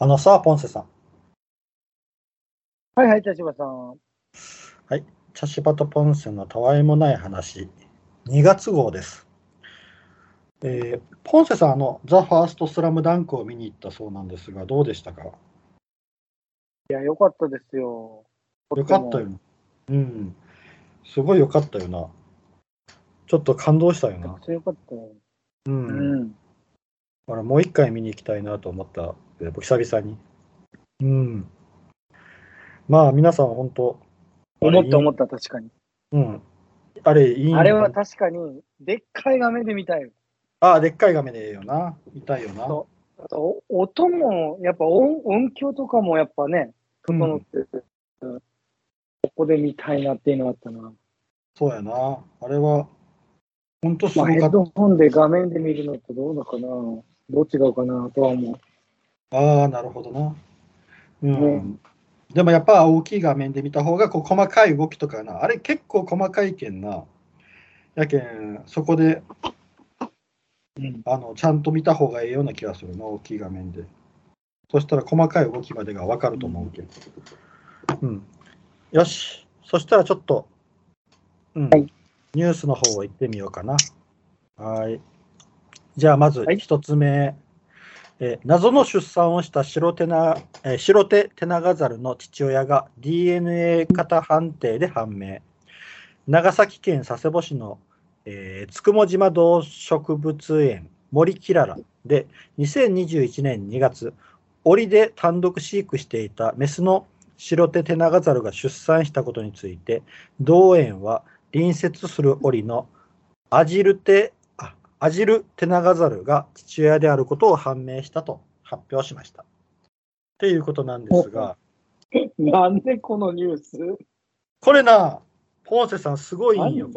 あのさ、ポンセさん。はいはい、田島さん。はい。茶芝とポンセのたわいもない話、2月号です。えーポンセさん、あの、ザ・ファースト・スラムダンクを見に行ったそうなんですが、どうでしたか？いや、よかったですよ。よかったよ。うん。すごいよかったよな。ちょっと感動したよなめちゃく。ちゃよかったよ。う。うんん。俺もう一回見に行きたいなと思った、えー久々に。うん。まあ、皆さん、本当思った思った、確かに。うん。あれ、いいんあれは確かに、でっかい画面で見たいよ。ああ、でっかい画面でええよな。見たいよな。そあとお音も、やっぱ音音響とかもやっぱね、整ってて、うんここで見たいなっていうのがあったな。そうやな。あれは、本当すまあ、ヘッごかっドホンで画面で見るのってどうのかなどう違うかなとは思う。た。ああ、なるほどな。うん。ねでもやっぱ大きい画面で見た方がこう細かい動きとかな。あれ結構細かいけんな。やけん、そこでうん。あのちゃんと見た方がいいような気がするな、大きい画面で。そしたら細かい動きまでがわかると思うけど。うん。よし。そしたらちょっと、うん、はいニュースの方を行ってみようかな。はい。じゃあまずはい一つ目、えー謎の出産をした白手な、えー白手テナガザルの父親が DNA 型判定で判明。長崎県佐世保市のえー、つくも島動植物園森きららで2021年2月檻で単独飼育していたメスの白手テナガザルが出産したことについて同園は隣接する檻のアジルテアジルテナガザルが父親であることを判明したと発表しました。っていうことなんですが なんでこのニュース？これなポンセさんすごいんよ。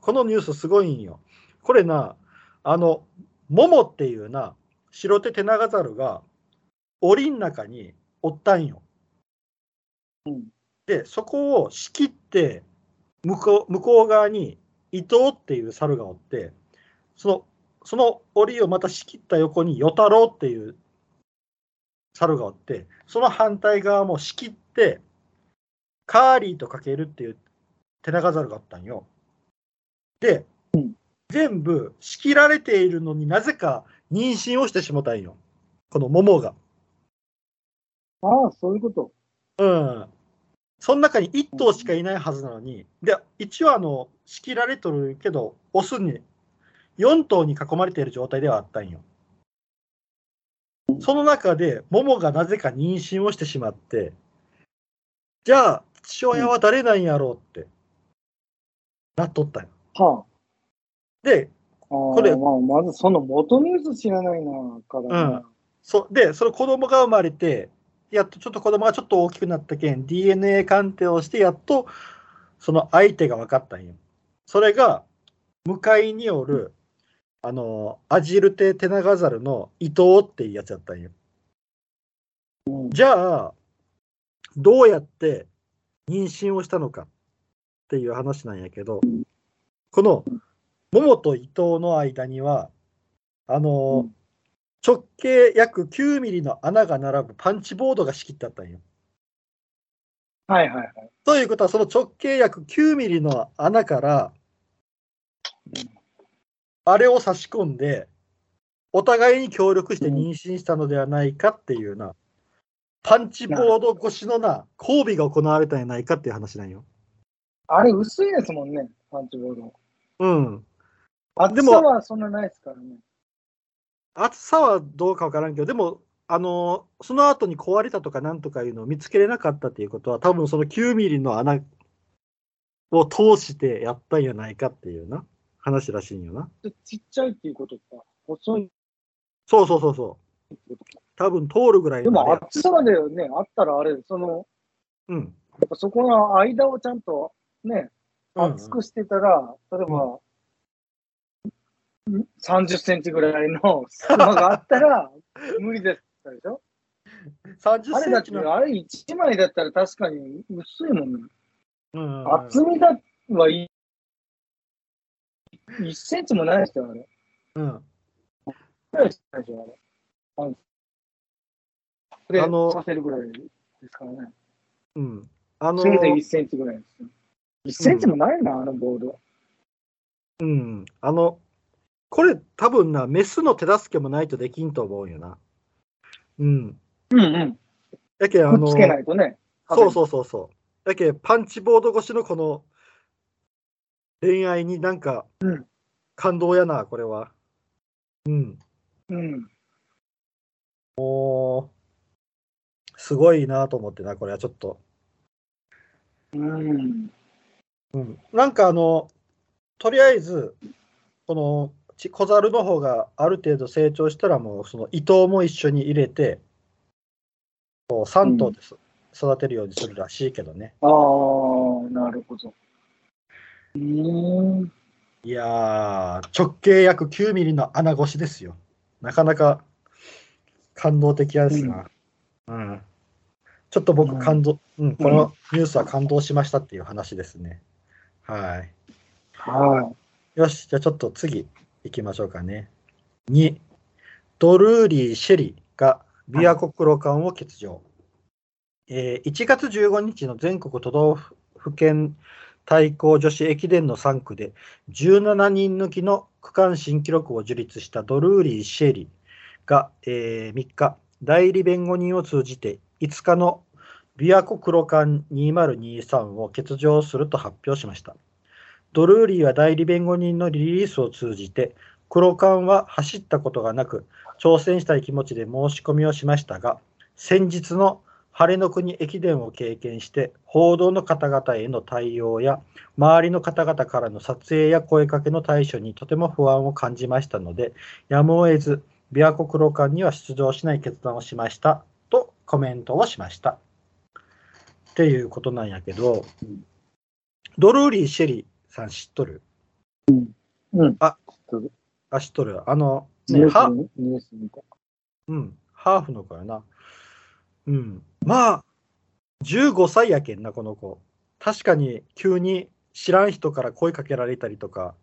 このニュースすごいんよ。これな、あの、モモっていうな、白手テナガザルが、檻の中におったんよ。うんで、そこを仕切って、向こう向こう側に伊藤っていう猿がおって、その、その檻をまた仕切った横に与太郎っていう猿がおって、その反対側も仕切って、カーリーとかけるっていうテナガザルがあったんよ。で、うん全部仕切られているのになぜか妊娠をしてしもたんよ。この桃が。ああ、そういうこと。うん。その中に1頭しかいないはずなのに、で、一応あの、仕切られとるけど、オスに4頭に囲まれている状態ではあったんよ。その中で、桃がなぜか妊娠をしてしまって、じゃあ、父親は誰なんやろうって、なっとったんよ。はで、あ。あこれまあ、まずその元ニュース知らないな、からな。そで、その子供が生まれて、やっとちょっと子供がちょっと大きくなったけん、DNA 鑑定をして、やっとその相手が分かったんよ。それが、向かいによる、あの、アジルテテナガザルの伊藤っていうやつやったんよ。うんじゃあ、どうやって妊娠をしたのかっていう話なんやけど、この桃と伊藤の間には、あの、うん直径約9ミリの穴が並ぶパンチボードが仕切ってあったんよ。はいはいはい。ということは、その直径約9ミリの穴から、あれを差し込んで、お互いに協力して妊娠したのではないかっていうな、パンチボード越しのな、交尾が行われたんじゃないかっていう話なんよ。あれ薄いですもんね、パンチボード。うん。厚さはそんなないですからね。厚さはどうかわからんけど、でも、あのその後に壊れたとかなんとかいうのを見つけれなかったっていうことは、多分その9ミリの穴を通してやったんやないかっていうな話らしいんよな。ちちっちゃいっていうことか。細いそうそうそうそう。多分通るぐらいでも厚さまでね、あったらあれ、その、うん。やっぱそこの間をちゃんとね、うん厚くしてたら、例えば、30センチぐらいの 隙間があったら無理ですでしょ30あれだって、センチの。あれ1枚だったら確かに薄いもんね。うん厚みだはい1センチもないですよ、あれ。うん。ないですよ、あれ。あのーさせるぐらいですからね。うん。あのせいぜい1センチぐらいですよ。1センチもないな、あのボールは。うん。あの、これ多分な、メスの手助けもないとできんと思うよな。うん。うんうん。やけ、あの、つけないとね。そうそうそうそう。やけ、パンチボード越しのこの恋愛になんかうん感動やな、これは。うん。う。うん。もう、すごいなと思ってな、これはちょっと。うん。うん。なんかあの、とりあえず、このち小猿の方がある程度成長したら、もうその伊藤も一緒に入れて、こう3頭です、育てるようにするらしいけどね。ああ、なるほど。いやー、直径約9ミリの穴越しですよ。なかなか感動的ですな。うん。ちょっと僕うん感動、うん、このニュースは感動しましたっていう話ですね。はい。はよし、じゃあちょっと次行きましょうかね。2、ドルーリー・シェリーが琵琶湖黒缶を欠場。えー1月15日の全国都道府県対抗女子駅伝の3区で17人抜きの区間新記録を樹立したドルーリー・シェリーが、えー3日、代理弁護人を通じて5日の琵琶湖黒缶2023を欠場すると発表しました。ドルーリーは代理弁護人のリリースを通じて、黒缶は走ったことがなく、挑戦したい気持ちで申し込みをしましたが、先日の晴れの国駅伝を経験して、報道の方々への対応や、周りの方々からの撮影や声かけの対処にとても不安を感じましたので、やむを得ず、琵琶湖黒缶には出場しない決断をしましたとコメントをしました。っていうことなんやけど、ドルーリー・シェリーさん知っとる？い。うん。ああ、知っとる。あの、ニね、ハーフの子やな。うん。まあ、15歳やけんな、この子。確かに、急に知らん人から声かけられたりとか、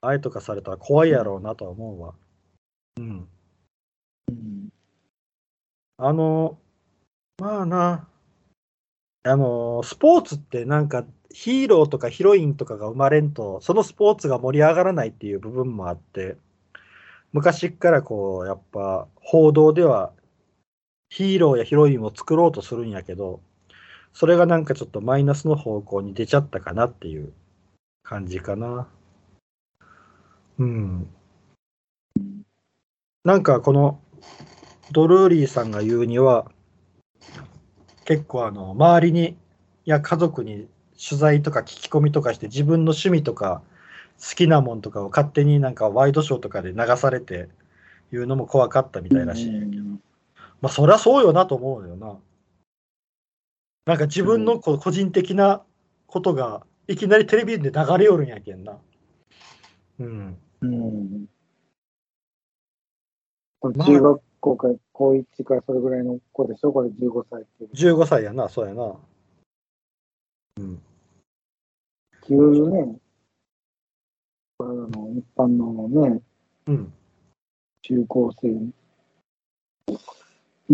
あれとかされたら怖いやろうなとは思うわ。うん。うん。あの、まあな、あの、スポーツってなんかヒーローとかヒロインとかが生まれんと、そのスポーツが盛り上がらないっていう部分もあって、昔っからこう、やっぱ報道ではヒーローやヒロインを作ろうとするんやけど、それがなんかちょっとマイナスの方向に出ちゃったかなっていう感じかな。うん。なんかこのドルーリーさんが言うには、結構あの周りにや家族に取材とか聞き込みとかして自分の趣味とか好きなもんとかを勝手になんかワイドショーとかで流されて言うのも怖かったみたいらしいんやけど、まあそりゃそうよなと思うよな。なんか自分のこう個人的なことがいきなりテレビで流れよるんやけんな。うん。うん。まあ中学校か高1かそれぐらいの子でしょ？これ15歳って。15歳やな、そうやな。うん。急にね、あの一般のね、うん。中高生、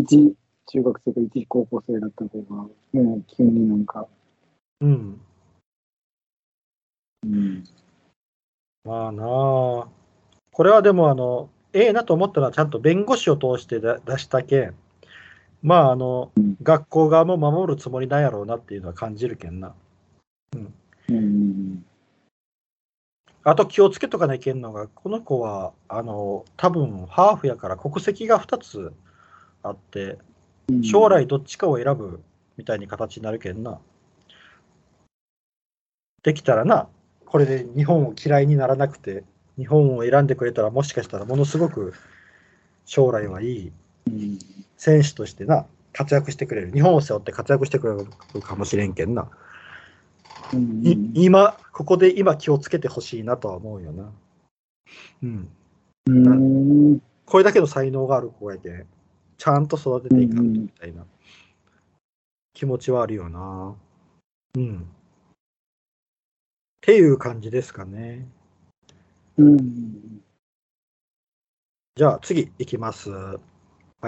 一中学生か一高校生だった子が、ね、急になんか、うん。うん、まあなあ。これはでも、あの、ええなと思ったのは、ちゃんと弁護士を通して出したけん、まあ、あの、学校側も守るつもりなんやろうなっていうのは感じるけんな。うん、あと気をつけとかなきゃいけんのが、この子は、あの、多分ハーフやから国籍が2つあって、将来どっちかを選ぶみたいに形になるけんな。できたらな、これで日本を嫌いにならなくて、日本を選んでくれたら、もしかしたらものすごく将来はいいうん、選手としてな、活躍してくれる。日本を背負って活躍してくれるかもしれんけんな。うん、い今、ここで今気をつけてほしいなとは思うよな。うん。うん、これだけの才能がある子がいて、ちゃんと育てていかんとみたいな気持ちはあるよな。うん。っていう感じですかね。うん、じゃあ次いきます。は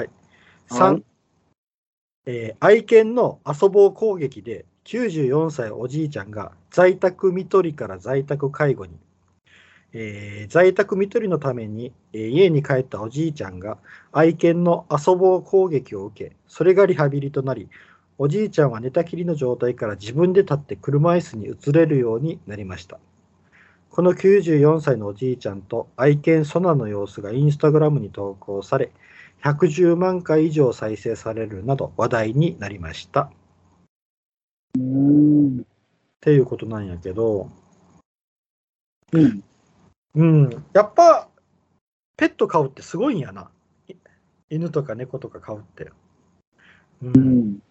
い。3、はいえー愛犬の遊ぼう攻撃で94歳おじいちゃんが在宅看取りから在宅介護に、えー在宅看取りのために、えー家に帰ったおじいちゃんが愛犬の遊ぼう攻撃を受け、それがリハビリとなり、おじいちゃんは寝たきりの状態から自分で立って車椅子に移れるようになりました。この94歳のおじいちゃんと愛犬ソナの様子がインスタグラムに投稿され、110万回以上再生されるなど話題になりました。っうん。ていうことなんやけど、うん。うん、やっぱペット飼うってすごいんやな。い犬とか猫とか飼うって。う、うんん。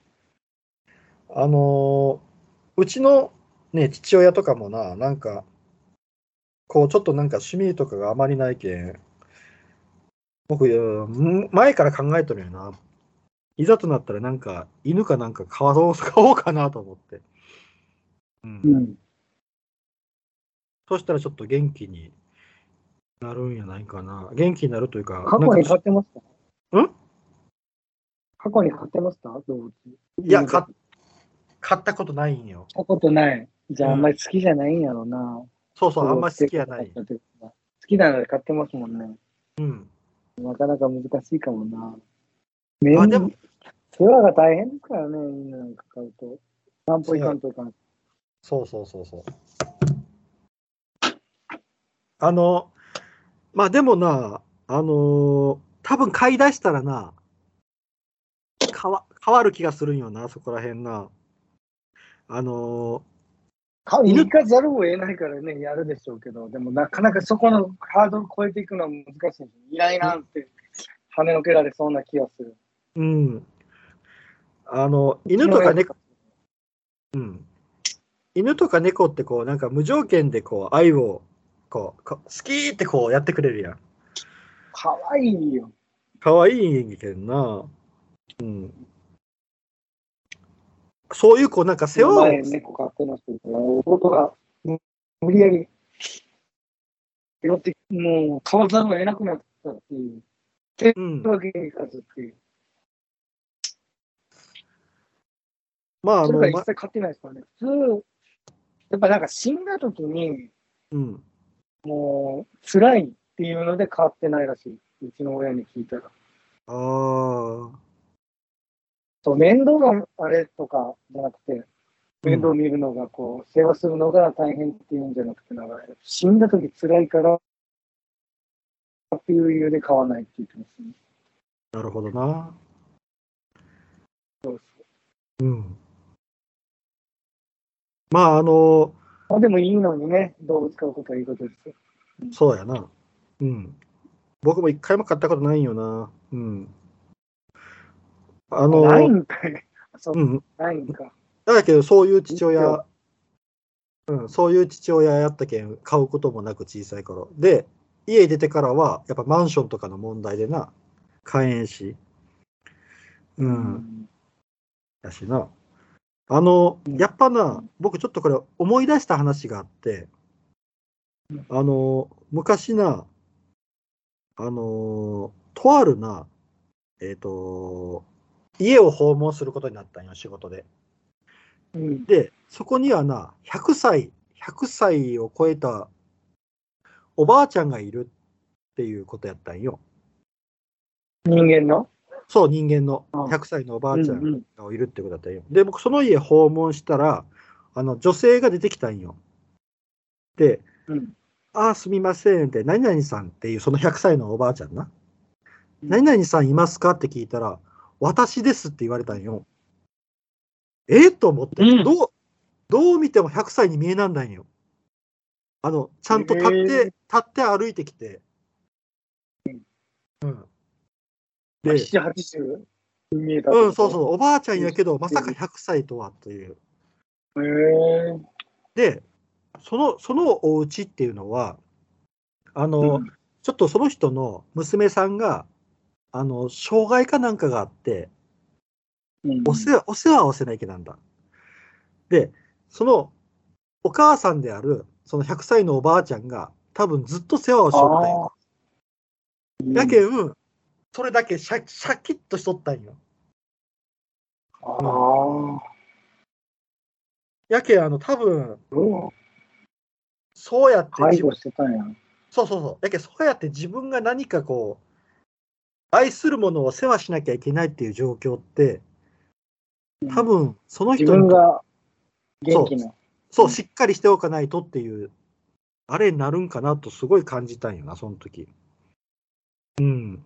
あのーうちのね、父親とかもな、なんか、こう、ちょっとなんか趣味とかがあまりないけん、僕、うん前から考えとるよな。いざとなったらなんか、犬かなんか飼おう 飼おうかなと思って。うんうん。そしたらちょっと元気になるんやないかな。元気になるというか、過去になんか飼ってました？ん？過去に飼ってました？動物。いや、買ったことないんよ。たことない。じゃあ、うんあんまり好きじゃないんやろな。そうそう、あんまり好きやない。好きなので買ってますもんね。うん。なかなか難しいかもな。あでも世話が大変ですからね、犬なんか買うと。散歩行かんといかん。そうそうそうそう。あの、まあでもな、あのー多分買い出したらな、変わ変わる気がするんよな、そこら辺な。あのか行かざるを得ないからね、やるでしょうけど、でもなかなかそこのハードル超えていくのは難しい。いないなって跳ねのけられそうな気がする。ーうん。あの、犬とか猫、うん。犬とか猫ってこう、なんか無条件でこう、愛を、こう、こ好きってこうやってくれるやん。かわいいよ。かわいい演技けんな。うん。そういうこう、なんか世話を前、猫飼ってましたけど、弟がうん無理やり拾って、もう買わざるを得なくなったっていう。うん、わけにいかずっていう。まあ、あの、まそれから一切買ってないですからね。普通、やっぱなんか死んだ時に、うん。もう辛いっていうので買ってないらしい。うちの親に聞いたら。ああ、そう、面倒があれとかじゃなくて、面倒見るのがこう、世話するのが大変っていうんじゃなくて、なんか死んだ時辛いからっていう理由で買わないって言ってますね。なるほどな。そううん。まあ、あの、まあでもいいのにね、動物飼うことはいいことですよ。そうやな。うん。僕も一回も買ったことないんよな。うん。あの、ないんかい。そうう、ん。ないんか。だけど、そういう父親よ、うん、そういう父親やったけん、買うこともなく小さい頃。で、家出てからは、やっぱマンションとかの問題でな、買えんし。うん。やしな。あの、うんやっぱな、僕ちょっとこれ思い出した話があってうん、あの、昔な、あの、とあるな、えっ、と、家を訪問することになったんよ、仕事で。うん。で、そこにはな、100歳、100歳を超えたおばあちゃんがいるっていうことやったんよ。人間の？そう、人間のうん100歳のおばあちゃんうんうんがいるってことだったんよ。で、僕、その家訪問したら、あの、女性が出てきたんよ。で、うん。ああ、すみませんって、何々さんっていう、その100歳のおばあちゃんな。何々さんいますかって聞いたら、私ですって言われたんよ。えーと思って、うんどう、どう見ても100歳に見えなんだんよ。あの、ちゃんと立って、立って歩いてきて。うん。で、7、80見えたうん、そうそう、おばあちゃんやけど、まさか100歳とはという。う。へえ。で、その、そのお家っていうのは、あの、うんちょっとその人の娘さんが、あの、障害かなんかがあって、うんお世話、お世話をせないけなんだ。で、その、お母さんである、その100歳のおばあちゃんが、多分ずっと世話をしよったんよ。やけん、それだけシャシャキッとしとったんよ。ああ。やけ、あの、多分うん。そうやって介護自分、してたんや。そうそうそう。やけ、そうやって自分が何かこう、愛するものを世話しなきゃいけないっていう状況って、多分その自人に分が元気な。そう、しっかりしておかないとっていう、あれになるんかなとすごい感じたんよな、その時。うん。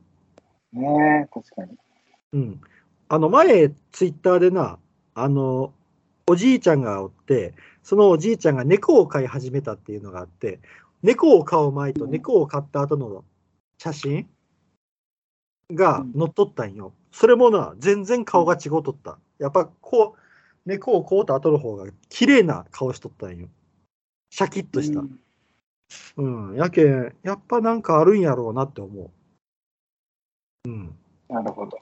ねえ、確かに。うん。あの、前、ツイッターでな、あの、おじいちゃんがおって、そのおじいちゃんが猫を飼い始めたっていうのがあって、猫を飼う前と猫を飼った後の写真が載っとったんよ。それもな、全然顔が違うとった。やっぱこう、猫を飼うた後の方が綺麗な顔しとったんよ。シャキッとした。うんうん。やけん、やっぱなんかあるんやろうなって思う。うん。なるほど。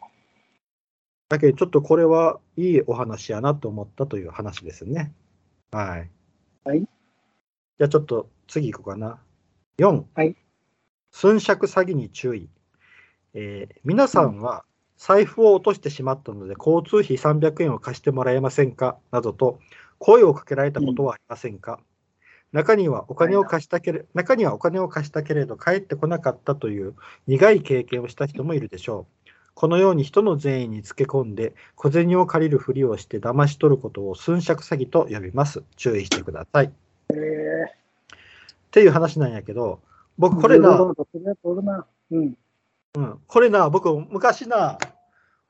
だけど、ちょっとこれはいいお話やなと思ったという話ですね。はい。はい。じゃあちょっと次行こうかな。4。はい。寸借詐欺に注意。えー皆さんは財布を落としてしまったので、交通費300円を貸してもらえませんか？などと声をかけられたことはありませんか、中にはお金を貸したけれ、中にはお金を貸したけれど帰ってこなかったという苦い経験をした人もいるでしょう。このように人の善意につけ込んで小銭を借りるふりをして騙し取ることを寸借詐欺と呼びます。注意してください。っええていう話なんやけど、僕これな。うん、これな、僕昔な、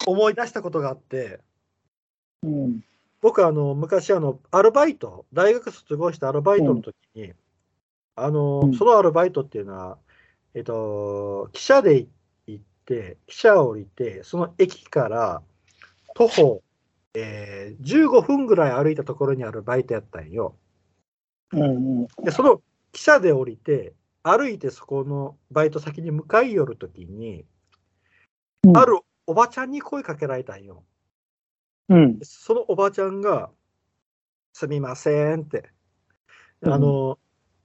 思い出したことがあって、うん。僕あの昔あのアルバイト大学卒業したアルバイトの時に、あのうん。そのアルバイトっていうのはえっと汽車で行って汽車を降りてその駅から徒歩、えー15分ぐらい歩いたところにあるバイトやったんよ。うんうん。でその汽車で降りて歩いてそこのバイト先に向かい寄る時に、うん。あるおばちゃんに声かけられたんようん。そのおばちゃんが、すみませんって、うん。あの、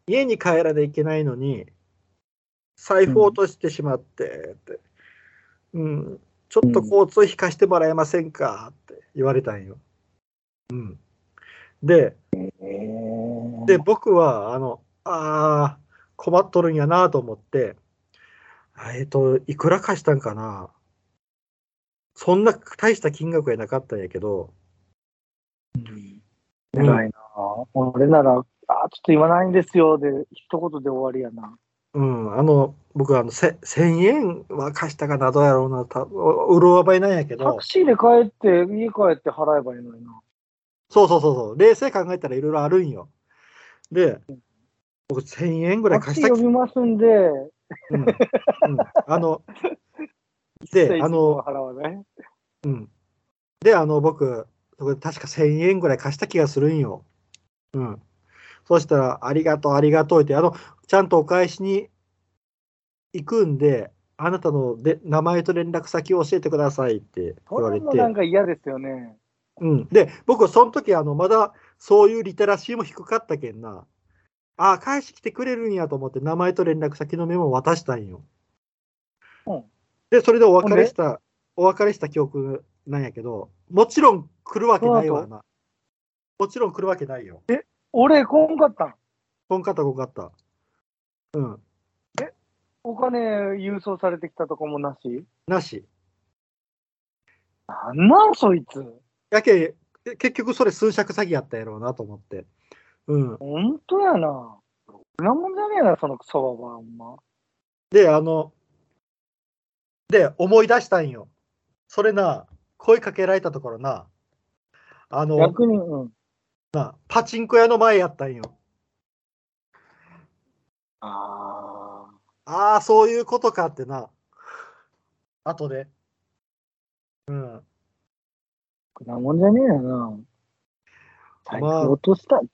家に帰らなきゃいけないのに、財布を落としてしまって、って、うん、ちょっと交通費貸してもらえませんか？って言われたんよ。うん。で、ええ。で、僕は、あの、ああ、困っとるんやなと思って、あえっと、いくら貸したんかな？そんな大した金額やなかったんやけど、うん偉いな。俺なら、あ、ちょっと言わないんですよ。で、一言で終わりやな。うん、あの、僕、あの、せ1000円は貸したかな、どうやろうな、たうるわばいなんやけどタク、シーで帰って、家帰って払えばいいのにな。そうそうそうそう、冷静考えたらいろいろあるんよ。で、僕、1000円ぐらいタク貸したき、シー呼びますんで、うんうん、あの、で、あの。うん。で、あの、僕、確か1000円ぐらい貸した気がするんよ。うん。そしたら、ありがとう、ありがとうって、あの、ちゃんとお返しに行くんで、あなたので名前と連絡先を教えてくださいって言そわれて。なんか嫌ですよね。うん。で、僕、その時、あの、まだ、そういうリテラシーも低かったけんな。ああ、返してきてくれるんやと思って、名前と連絡先のメモを渡したんよ。うんで、それでお別れした、お別れした記憶なんやけど、もちろん来るわけないわな。もちろん来るわけないよ。俺、こんかったん？こんかった、こんかった。うん。お金郵送されてきたとこもなし？なし。なんなんそいつ？やけ、結局それ数借詐欺やったやろうなと思って。うん。ほんとやな。ろくなもんじゃねえな、そのクソババア、ほんま。で、あの、で、思い出したんよ。それな、声かけられたところな、あの、逆に、うん。な、パチンコ屋の前やったんよ。あああ、そういうことかってな。後で。うん。なもんじゃねえよな。財布まあ落としたって。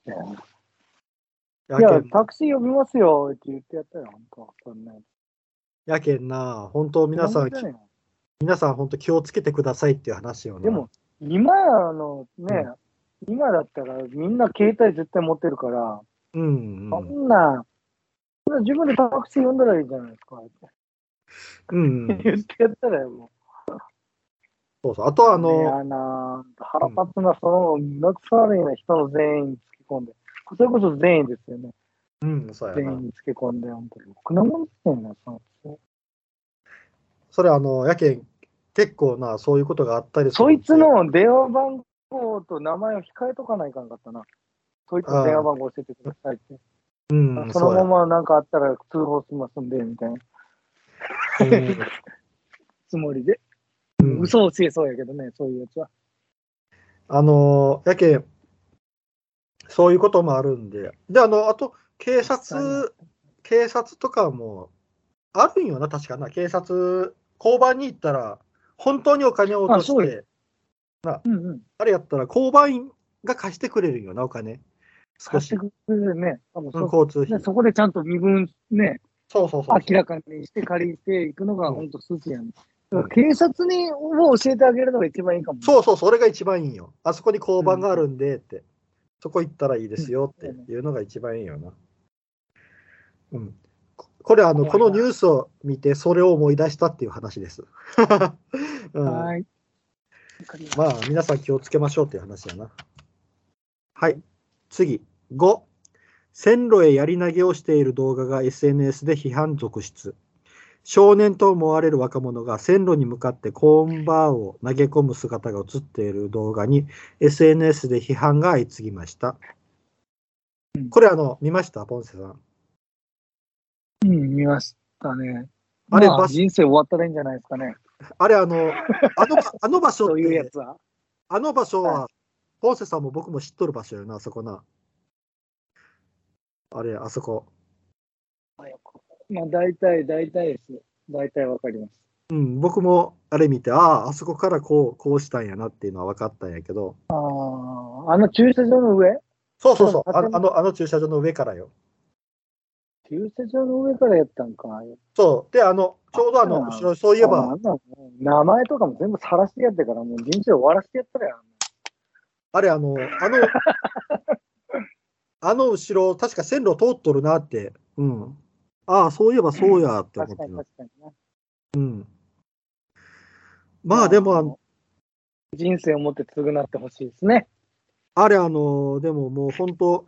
やいや、タクシー呼びますよって言ってやったよ、ほんと。そんなやつやけんな、本当皆さん、皆さん本当気をつけてくださいっていう話よな。えよでも、今あのね、今だったらみんな携帯絶対持ってるから、うん、そうん。んな、そんな自分でタクシー呼んだらいいじゃないですか。うん。言ってやったらよ、もそうそう。あと。あの、いやな腹立つな、その、胸くそ悪いな人の全員につけ込んで。それこそ全員ですよね。うん、そうやな全員。につけ込んで、本当に。ろくなもんですよね、そのそれあの、やけん、結構な、そういうことがあったりそいつ、の電話番号と名前を控えとかないかんかったな。そいつの電話番号教えてくださいって。うん、そのままなんかあったら通報しますんで、みたいな つもりで。うんうん嘘をつけそうやけどね、そういうやつは。あの、やけん、そういうこともあるんで。で、あの、あと、警察、警察とかもあるんよな、確かな。警察、交番に行ったら、本当にお金を落としあそうて、うんうん。あれやったら、交番員が貸してくれるんよな、お金。少し貸して。くれるね。交通費ね。そこでちゃんと身分ね、そうそうそう。明らかにして借りていくのが本当筋やね。うん警察にを教えてあげるのが一番いいかも、ね。そうそう、それが一番いいんよ。あそこに交番があるんでって、そこ行ったらいいですよっていうのが一番いいよな。うん。ここれあの、このニュースを見て、それを思い出したっていう話です。うん、はい。まあ、皆さん気をつけましょうっていう話やな。はい。次。5。線路へ槍投げをしている動画が SNS で批判続出。少年と思われる若者が線路に向かってコーンバーを投げ込む姿が映っている動画に SNS で批判が相次ぎましたうん。これあの、見ました？ポンセさん。うん、見ましたね。あれまあ人生終わったらいいんじゃないですかね。あれあの、あのあの場所そういうやつは。あの場所はは、ポンセさんも僕も知っとる場所よな、あそこな。あれ、あそこ。まあ、大体、大体です。大体わかります。うん、僕もあれ見て、ああ、あそこからこう、こうしたんやなっていうのは分かったんやけど、ああ、あの駐車場の上？そうそうそう、あのあの駐車場の上からよ。駐車場の上からやったんか。そう、で、あの、ちょうどあの、あ後ろ、そういえあば名前とかも全部晒してやってから、もう人生終わらせてやったらやん。あれ、あの、あの、あの後ろ、確か線路通っとるなって、うん。ああ、そういえばそうやって思っ確かにてな。確かにな。うん。まあ、でも、あの人生をもって償ってほしいですね。あれ、あの、でももう本当、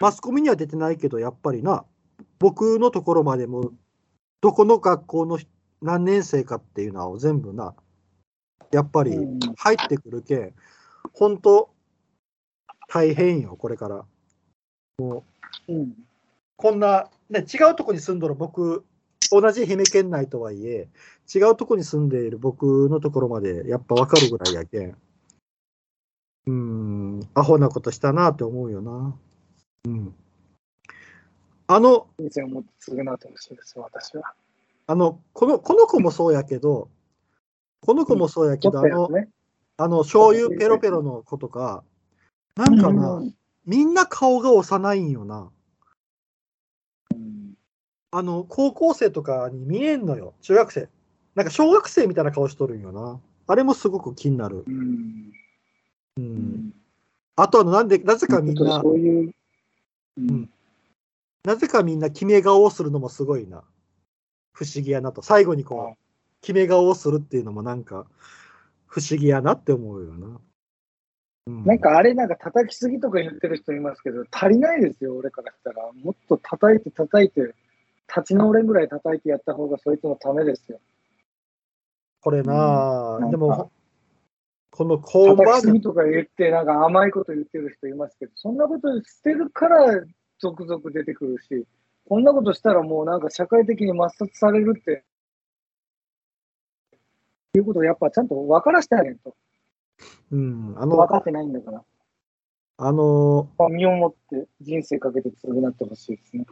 マスコミには出てないけど、やっぱりな、僕のところまでも、どこの学校の何年生かっていうのは全部な、やっぱりうん入ってくるけん、本当、大変よ、これから。うん。こんな、ね、違うとこに住んどる僕、同じ愛媛県内とはいえ、違うとこに住んでいる僕のところまでやっぱ分かるぐらいやけん。うーん、アホなことしたなって思うよな。うん。あの、をもって償ってほしいです、私は。あの、この、この子もそうやけど、この子もそうやけど、あのっとやつ、ね。あの、醤油ペロペロの子とか、なんかな、うんみんな顔が幼いんよな。うんあの、高校生とかに見えんのよ。中学生。なんか小学生みたいな顔しとるんよな。あれもすごく気になる。うん。う。うんん。あとあの、なんで、なぜかみんなそういう、ううんん。なぜかみんな決め顔をするのもすごいな。不思議やなと。最後にこう、決め顔をするっていうのもなんか、不思議やなって思うよな。うん、なんかあれなんか叩きすぎとか言ってる人いますけど、足りないですよ、俺からしたら。もっと叩いて叩いて、立ち直れんぐらい叩いてやった方がそいつのためですよ。これなあ、うんでも、この交番叩きすぎとか言って、なんか甘いこと言ってる人いますけど、そんなことしてるから続々出てくるし、こんなことしたらもうなんか社会的に抹殺されるって、いうことをやっぱちゃんと分からしてあげんと。うん、あ分かのっ、てないんだから。あの、まあ身をもって人生かけて償ってほしいですね。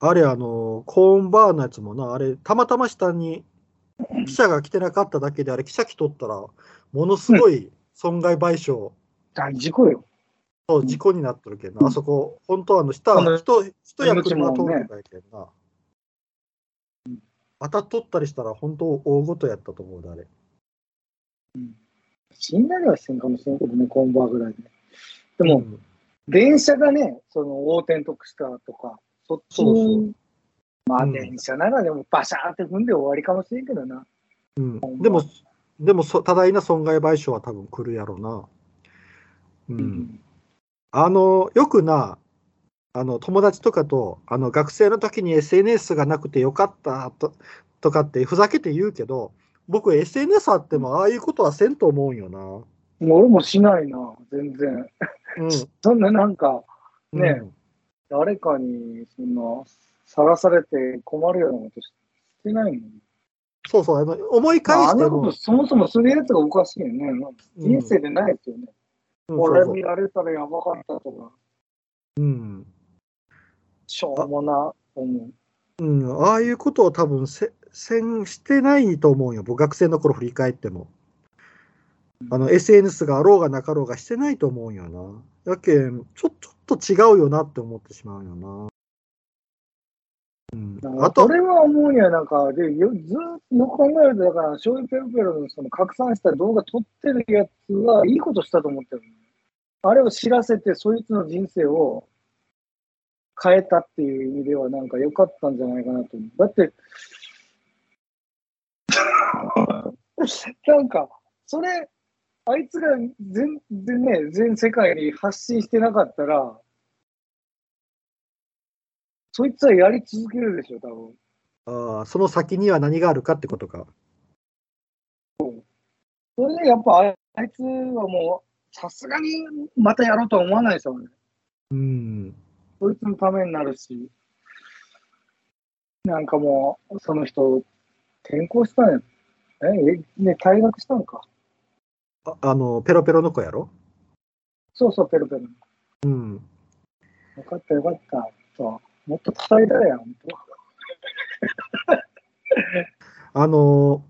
あれ、あの、コーンバーのやつもな、あれ、たまたま下に記者が来てなかっただけで、あれ、記者来とったら、ものすごい損害賠償大事故よ。と事故になっとるけんな、あそこ、本当はあの下、人人や車通るかやけんな。当たっとったりしたら、本当、大ごとやったと思うで、あれ。死んだりはしてんかもしれんけどね、コンバーぐらいで。でも、うん電車がね、その横転とかしたとか、そっちそうそにまあ、うん電車ならでもバシャーって踏んで終わりかもしれんけどな。うんでも、でもそ多大な損害賠償は多分来るやろうな。うん。あの、よくな、あの、友達とかと、あの、学生の時に SNS がなくてよかったととかってふざけて言うけど、僕 SNS あってもああいうことはせんと思うんよな。俺もしないな、全然。うん。そんななんか、ねうん誰かに、そんな、さらされて困るようなことしてないもん。そうそう、あの思いまあ、返してもあんなこと、そもそもするやつがおかしいよね。うん人生でないですよね。うんこれそうそう。見られたらやばかったとか、う。ん。しょうもな、思う。うん、ああいうことを多分せせんしてないと思うよ、僕、学生の頃振り返っても。あの SNS があろうがなかろうがしてないと思うよな。やけんちょ、ちょっと違うよなって思ってしまうよな。うん、あと、俺は思うには、なんか、でよずーっとよく考えると、だから、醤油ペロペロのその拡散した動画撮ってるやつはいいことしたと思ってる、あれを知らせて、そいつの人生を変えたっていう意味では、なんか良かったんじゃないかなと思う。だって、なんか、それ、あいつが全然ね、全世界に発信してなかったら、そいつはやり続けるでしょ、多分。あーその先には何があるかってことか。それでやっぱああいつはもう、さすがにまたやろうとは思わないですよね。うん。そいつのためになるし、なんかもう、その人、転校したんや。え、えね、退学したのか。ああの、ペロペロの子やろ？そうそう、ペロペロ。うん。よかったよかった。そうもっと伝えたらや、本当。あの、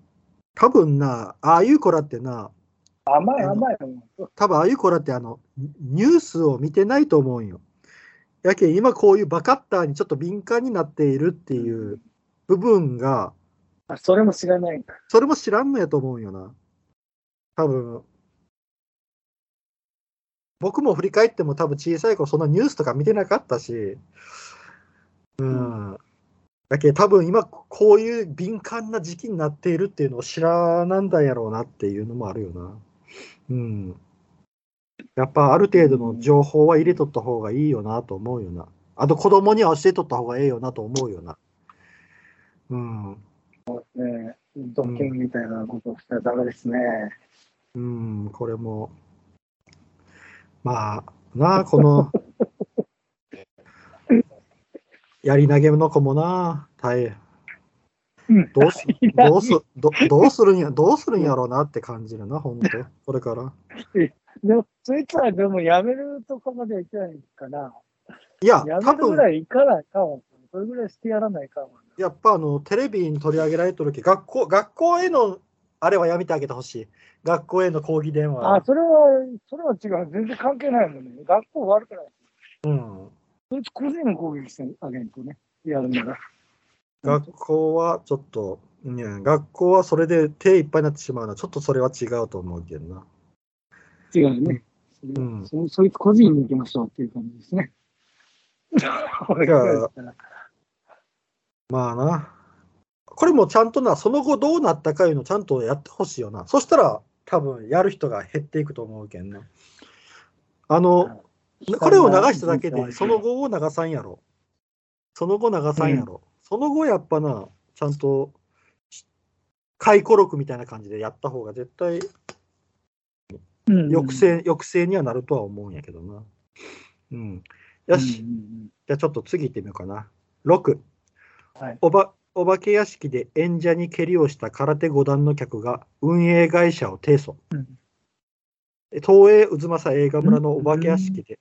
多分な、ああいう子らってな、甘い甘い。多分ああいう子らってあのニュースを見てないと思うんよ。やけん今こういうバカッターにちょっと敏感になっているっていう部分が、あ、それも知らないんだ。それも知らんのやと思うんよな。多分僕も振り返っても多分小さい頃そんなニュースとか見てなかったし、うん。だけど多分今こういう敏感な時期になっているっていうのを知らなんだやろうなっていうのもあるよな。うん。やっぱある程度の情報は入れとった方がいいよなと思うよな。あと子供には教えとった方がええよなと思うよな。うん。ねドッキングみたいなことをしたらダメですね。うん、これも。まあ、なあ、この、やり投げの子もな、大変。うんどうす どうすどどうするんや、どうするんやろうなって感じるな、本当これから。でも、そいつはでもやめるとこまではいけないかな。いやや、多分めるぐらいいかないかも。それぐらいしてやらないかも。やっぱあのテレビに取り上げられてる時学校学校へのあれはやめてあげてほしい。学校への抗議電話。あ、それは、それは違う。全然関係ないもんね。学校悪くない。うん、そいつ個人の攻撃してあげんとね。やるなら。学校はちょっと、ね、学校はそれで手いっぱいになってしまうのは、ちょっとそれは違うと思うけどな。違うね。うんそそいつ個人に行きましょうっていう感じですね。まあな。これもちゃんとな、その後どうなったかいうのちゃんとやってほしいよな。そしたら、多分やる人が減っていくと思うけんな。あの、これを流しただけで、その後を流さんやろ。その後流さんやろ。その後やっぱな、ちゃんと、回顧録みたいな感じでやった方が絶対うん抑制、抑制にはなるとは思うんやけどな。うん。よし、うんうんじゃあちょっと次行ってみようかな。6、はいおばお化け屋敷で演者に蹴りをした空手五段の客が運営会社を提訴。うん東映渦政映画村のお化け屋敷で、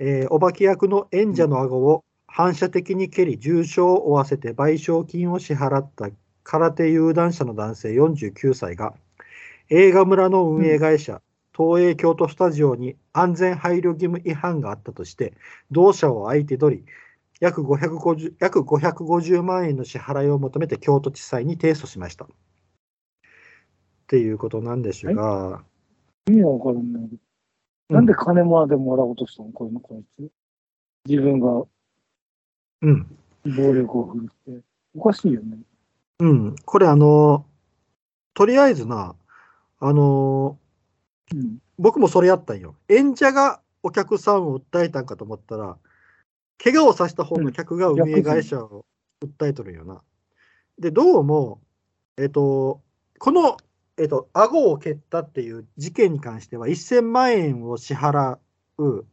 えーお化け役の演者の顎を反射的に蹴り重傷を負わせて賠償金を支払った空手有段者の男性49歳が映画村の運営会社、東映京都スタジオに安全配慮義務違反があったとして同社を相手取り約550約550万円の支払いを求めて京都地裁に提訴しました。っていうことなんですが、意味がわかるんだけど。なんで金までもらおうとしたの？これのこいつ。自分が。うん。暴力を振るって。おかしいよね。うん。これあの、とりあえずな、あの、うん。僕もそれやったんよ。演者がお客さんを訴えたんかと思ったら、怪我をさせた方の客が運営会社を訴えとるんよな。で、どうも、えっと、この、えっと、顎を蹴ったっていう事件に関しては、1000万円を支払う、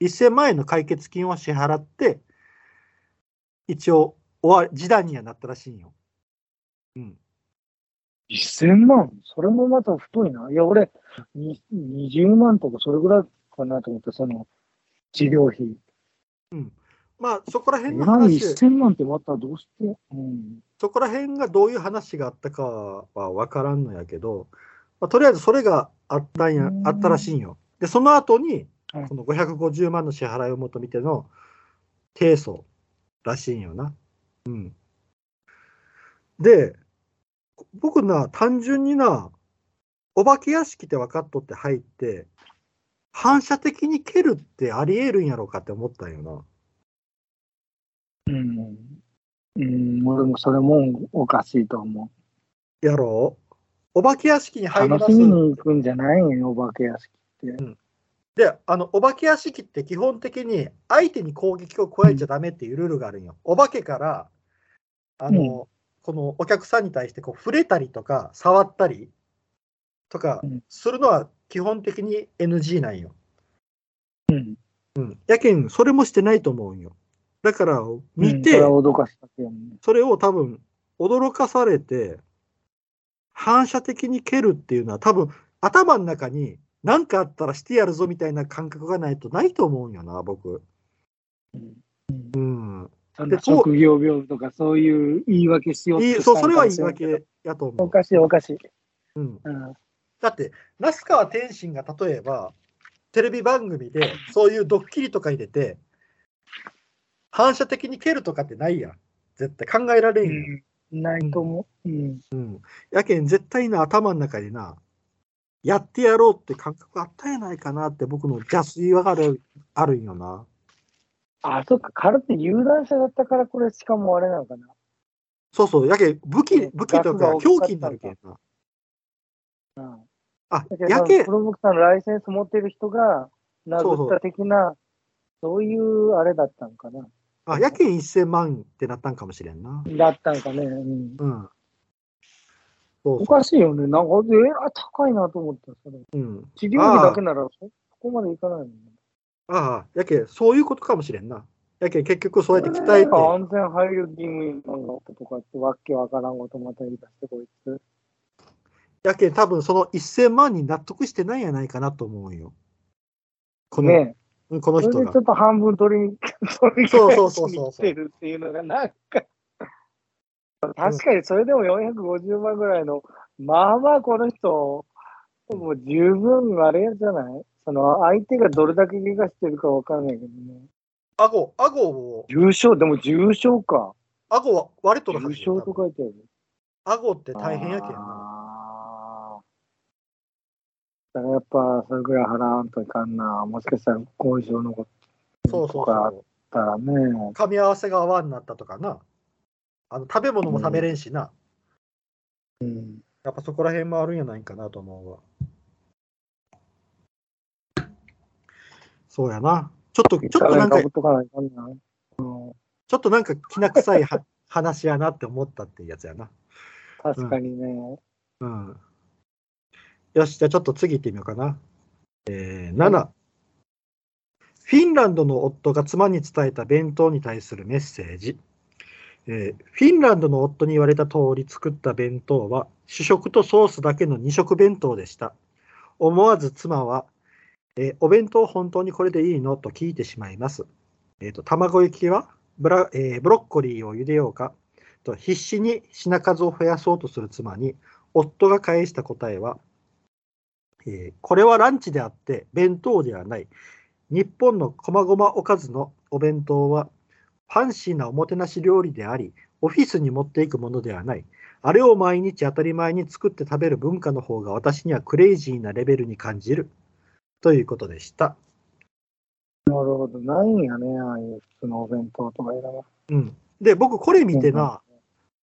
1000万円の解決金を支払って、一応、終わり、示談にはなったらしいんよ。うん。1000万？それもまた太いな。いや、俺、に20万とかそれぐらいかなと思って、その治療費。まあ、そこら辺の話、1000万ってまたどうして、うん。そこら辺がどういう話があったかは分からんのやけど、まあ、とりあえずそれがあったんやうんあったらしいんよ。で、その後にはい、この550万の支払いを求めての提訴らしいんよな。うん。で、僕な、単純にな、お化け屋敷って分かっとって入って、反射的に蹴るってありえるんやろうかって思ったんよな。うん。うん、俺もそれもおかしいと思う。やろうお化け屋敷に入ります楽しみに行くんじゃないよ、お化け屋敷って。で、あの、お化け屋敷って基本的に相手に攻撃を加えちゃダメっていうルールがあるんよ。お化けから、あの、このお客さんに対してこう触れたりとか、触ったりとかうんするのは基本的に NG なんよ。うん。うん。やけん、それもしてないと思うんよ。だから、見うん、そて、れ。それを多分、驚かされて、反射的に蹴るっていうのは多分、頭の中に何かあったらしてやるぞみたいな感覚がないとないと思うんよな、僕。うん。うん。でこう職業病とかそういう言い訳しようとそうそれは言い訳やと思う。どおかしいおかしい。うん、うん。だって、那須川天心が例えば、テレビ番組でそういうドッキリとか入れて、反射的に蹴るとかってないやん。絶対考えられんよ。ないと思う。うん。やけん、絶対な頭の中にな、やってやろうって感覚あったんやないかなって僕の邪推はあるあるんよな。あ、そっか、空手有段者だったから、これ、しかもあれなのかな。そうそう、やけん、武器うん、武器とか凶器になるけんな。うん。あやけプ、ロボクサーのライセンス持ってる人が、殴った的な、そういうあれだったんかな。あ、やけん1000万ってなったんかもしれんな。だったんかね。うん。うん。そうおそかしいよね。なんか、えらい高いなと思った、それ。う。うん。治療費だけならそ、そこまでいかないもんね。ああ、やけん、そういうことかもしれんな。やけん、結局そうやって鍛えて、安全配慮義務違反があったとかって、わけわからんことまた言い出して、こいつ。やけん、多分その1000万に納得してないんやないかなと思うよ。この、ねうんこの人がそれでちょ。っと半分取りに、取りそうそう返しそうそうに来てるっていうのが、なんか、確かにそれでも450万ぐらいの、まあまあこの人、もう十分あれじゃない？その相手がどれだけ怪我してるかわかんないけどね。顎、顎を、重症、でも重症か。顎は割れとるは重ずよ症と書いてある。顎って大変やけんな。だからやっぱ、それぐらい払わんといかんな。もしかしたら後遺症のことそうそうとかあっそう。たらね。噛み合わせが合わんなったとかな。あの食べ物も食べれんしな。うん。やっぱそこら辺もあるんやないかなと思うわ。そうやな。ちょっと、ちょっとなんか、ちょっとなんかきな臭いは 話やなって思ったっていうやつやな。確かにね。うん。よし、じゃあちょっと次行ってみようかな。えー、7。フィンランドの夫が妻に伝えた弁当に対するメッセージ。えーフィンランドの夫に言われた通り作った弁当は主食とソースだけの2食弁当でした。思わず妻は、えーお弁当本当にこれでいいの？と聞いてしまいます。えーと卵焼きはブラ、えーブロッコリーを茹でようか？と必死に品数を増やそうとする妻に夫が返した答えは、えーこれはランチであって弁当ではない。日本のこまごまおかずのお弁当はファンシーなおもてなし料理であり、オフィスに持っていくものではない。あれを毎日当たり前に作って食べる文化の方が私にはクレイジーなレベルに感じる。ということでした。なるほど。ないんやね、ああいう普通のお弁当とかいらない。うん。で、僕これ見てな、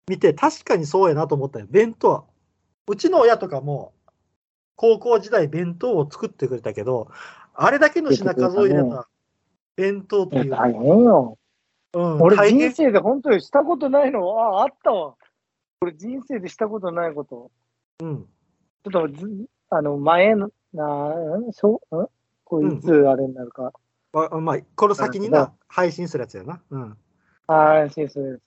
見て確かにそうやなと思ったよ。弁当は。うちの親とかも、高校時代弁当を作ってくれたけど、あれだけの品数を入れた弁当っていう大変よ。うん、俺人生で本当にしたことないの、あ、あったわ。俺人生でしたことないこと。うん。ちょっとず、あの、前の、な、ん？そう、ん？これいつあれになるか。まあ、まあ、この先にな配信するやつやな。うん。安心する。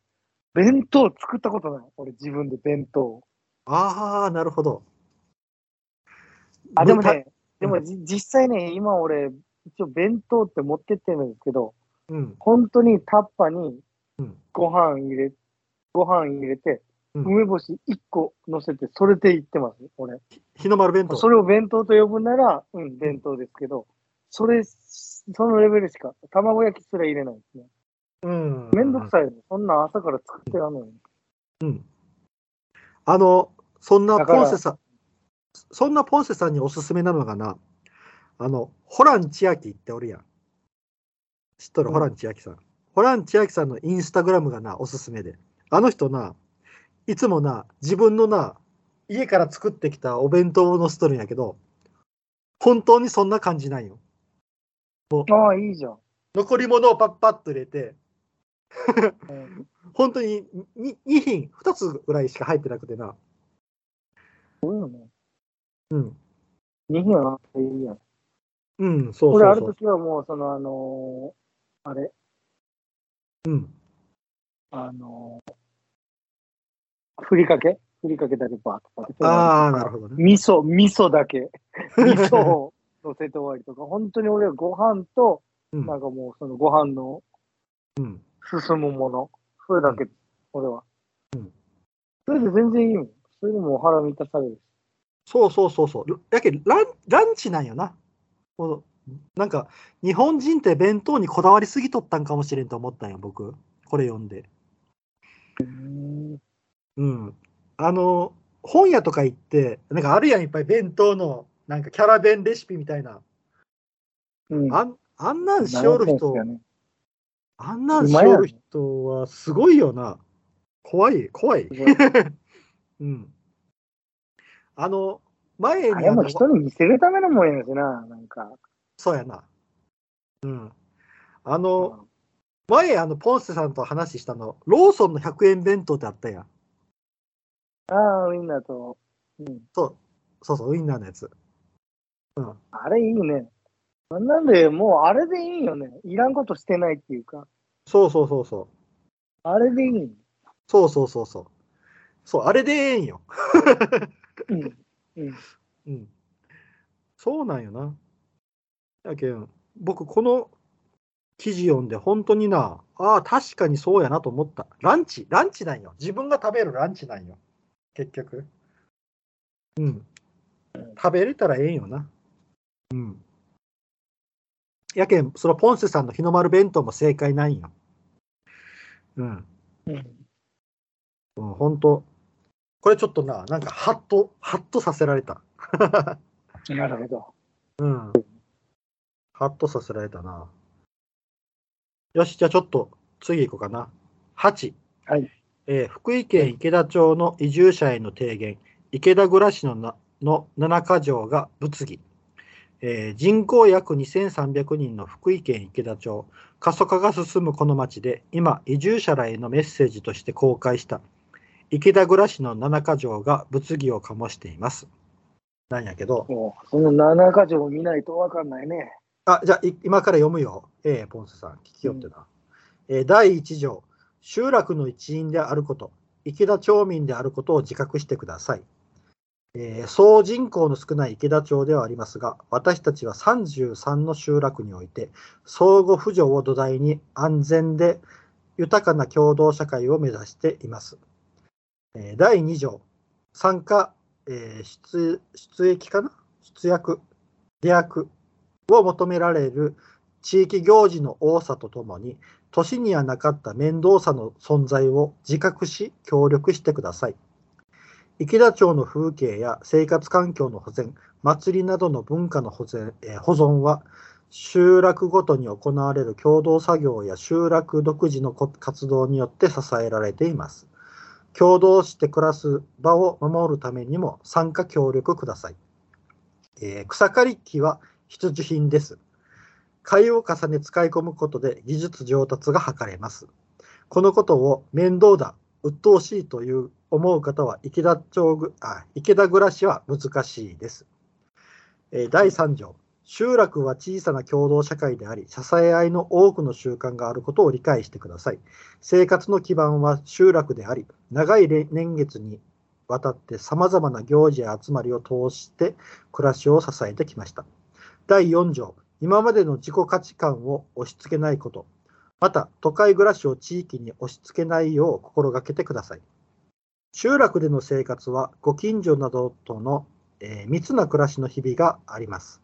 弁当作ったことない。俺自分で弁当。ああ、なるほど。あ、でもたね、でもじ実際ね、今俺、一応弁当って持ってってるんですけど、うん。本当にタッパにうんご飯入れ、ご飯入れて、うん梅干し1個乗せて、それで行ってます、俺。日の丸弁当。それを弁当と呼ぶなら、うん、弁当ですけど、それ、そのレベルしか、卵焼きすら入れないですね。うん。めんどくさいよ。そんなん朝から作ってやんのに。うん。あの、そんなポンセさん、そんなポンセさんにおすすめなのがな、あの、ホラン千秋っておるやん。知っとる、うんホラン千秋さん。ホラン千秋さんのインスタグラムがな、おすすめで。あの人な、いつもな、自分のな、家から作ってきたお弁当を載せとるんやけど、本当にそんな感じなんよ。ああ、いいじゃん。残り物をパッパッと入れて、うん本当に 2, 2品、2つぐらいしか入ってなくてな。そうよね。うん。2品あっていいやん。うん、そうそうそう。時はもう、その、あのーあれ、うん。あのーふりかけ？ふりかけだけバーッとかけて。ああ、なるほどね。味噌、味噌だけ。味噌を乗せて終わりとか、本当に俺はご飯と、うんなんかもうそのご飯のうん。進むもの、それだけ、俺は。うんそれで全然いいもん。それでもう腹満たされる。そうそうそうそう。やけどランランチなんよな。このなんか、日本人って弁当にこだわりすぎとったんかもしれんと思ったんよ、僕。これ読んで。うん。うん。あの、本屋とか行って、なんかあるやん、いっぱい弁当の、なんかキャラ弁レシピみたいな。うん。あんあんなんしおる人、よね。あんなんしおる人はすごいよな。怖い、怖い。うん。あの、前にあれも人に見せるためのもんやしな、なんか。そうやな。うん。あの、前、あの、ポンセさんと話したの、ローソンの100円弁当ってあったやん。ああ、ウインナーと、うん。そう、そうそう、ウインナーのやつ。あれいいね。なんで、もうあれでいいよね。いらんことしてないっていうか、そうそうそうそう。あれでいい。そうそうそうそう。そう、あれでええんよ。うん。うん。うん。そうなんよな。だけん、僕、この記事読んで、本当にな、ああ、確かにそうやなと思った。ランチ、ランチなんよ。自分が食べるランチなんよ。結局。うん。食べれたらええんよな。うん。やけん、そのポンセさんの日の丸弁当も正解ないんよ。うん。うん。うん、本当これちょっとな、なんかハッと、ハッとさせられた。なるほど。うん。ハッとさせられたな。よし、じゃあちょっと次行こうかな。8。はい。えー福井県池田町の移住者への提言、池田暮らしのなの七か条が物議。えー人口約2300人の福井県池田町、過疎化が進むこの町で、今、移住者らへのメッセージとして公開した池田暮らしの七か条が物議を醸しています。なんやけど、もう、その7か条を見ないとわかんないね。あ、じゃあ、い今から読むよ。えーポンセさん、聞きよってな。えー第1条、集落の一員であること、池田町民であることを自覚してください。えー総人口の少ない池田町ではありますが、私たちは33の集落において、相互扶助を土台に安全で豊かな共同社会を目指しています。えー第2条、参加、えー出出益かな？出役、出役を求められる地域行事の多さとともに、都市にはなかった面倒さの存在を自覚し、協力してください。池田町の風景や生活環境の保全、祭りなどの文化の保全,、えー保存は、集落ごとに行われる共同作業や集落独自の活動によって支えられています。共同して暮らす場を守るためにも参加協力ください。えー、草刈り機は必需品です。貝を重ね使い込むことで技術上達が図れます。このことを面倒だ、鬱陶しいという思う方は池田町あ池田暮らしは難しいです。えー、第3条。集落は小さな共同社会であり、支え合いの多くの習慣があることを理解してください。生活の基盤は集落であり、長い年月にわたって様々な行事や集まりを通して暮らしを支えてきました。第4条、今までの自己価値観を押し付けないこと、また都会暮らしを地域に押し付けないよう心がけてください。集落での生活はご近所などとの、えー、密な暮らしの日々があります。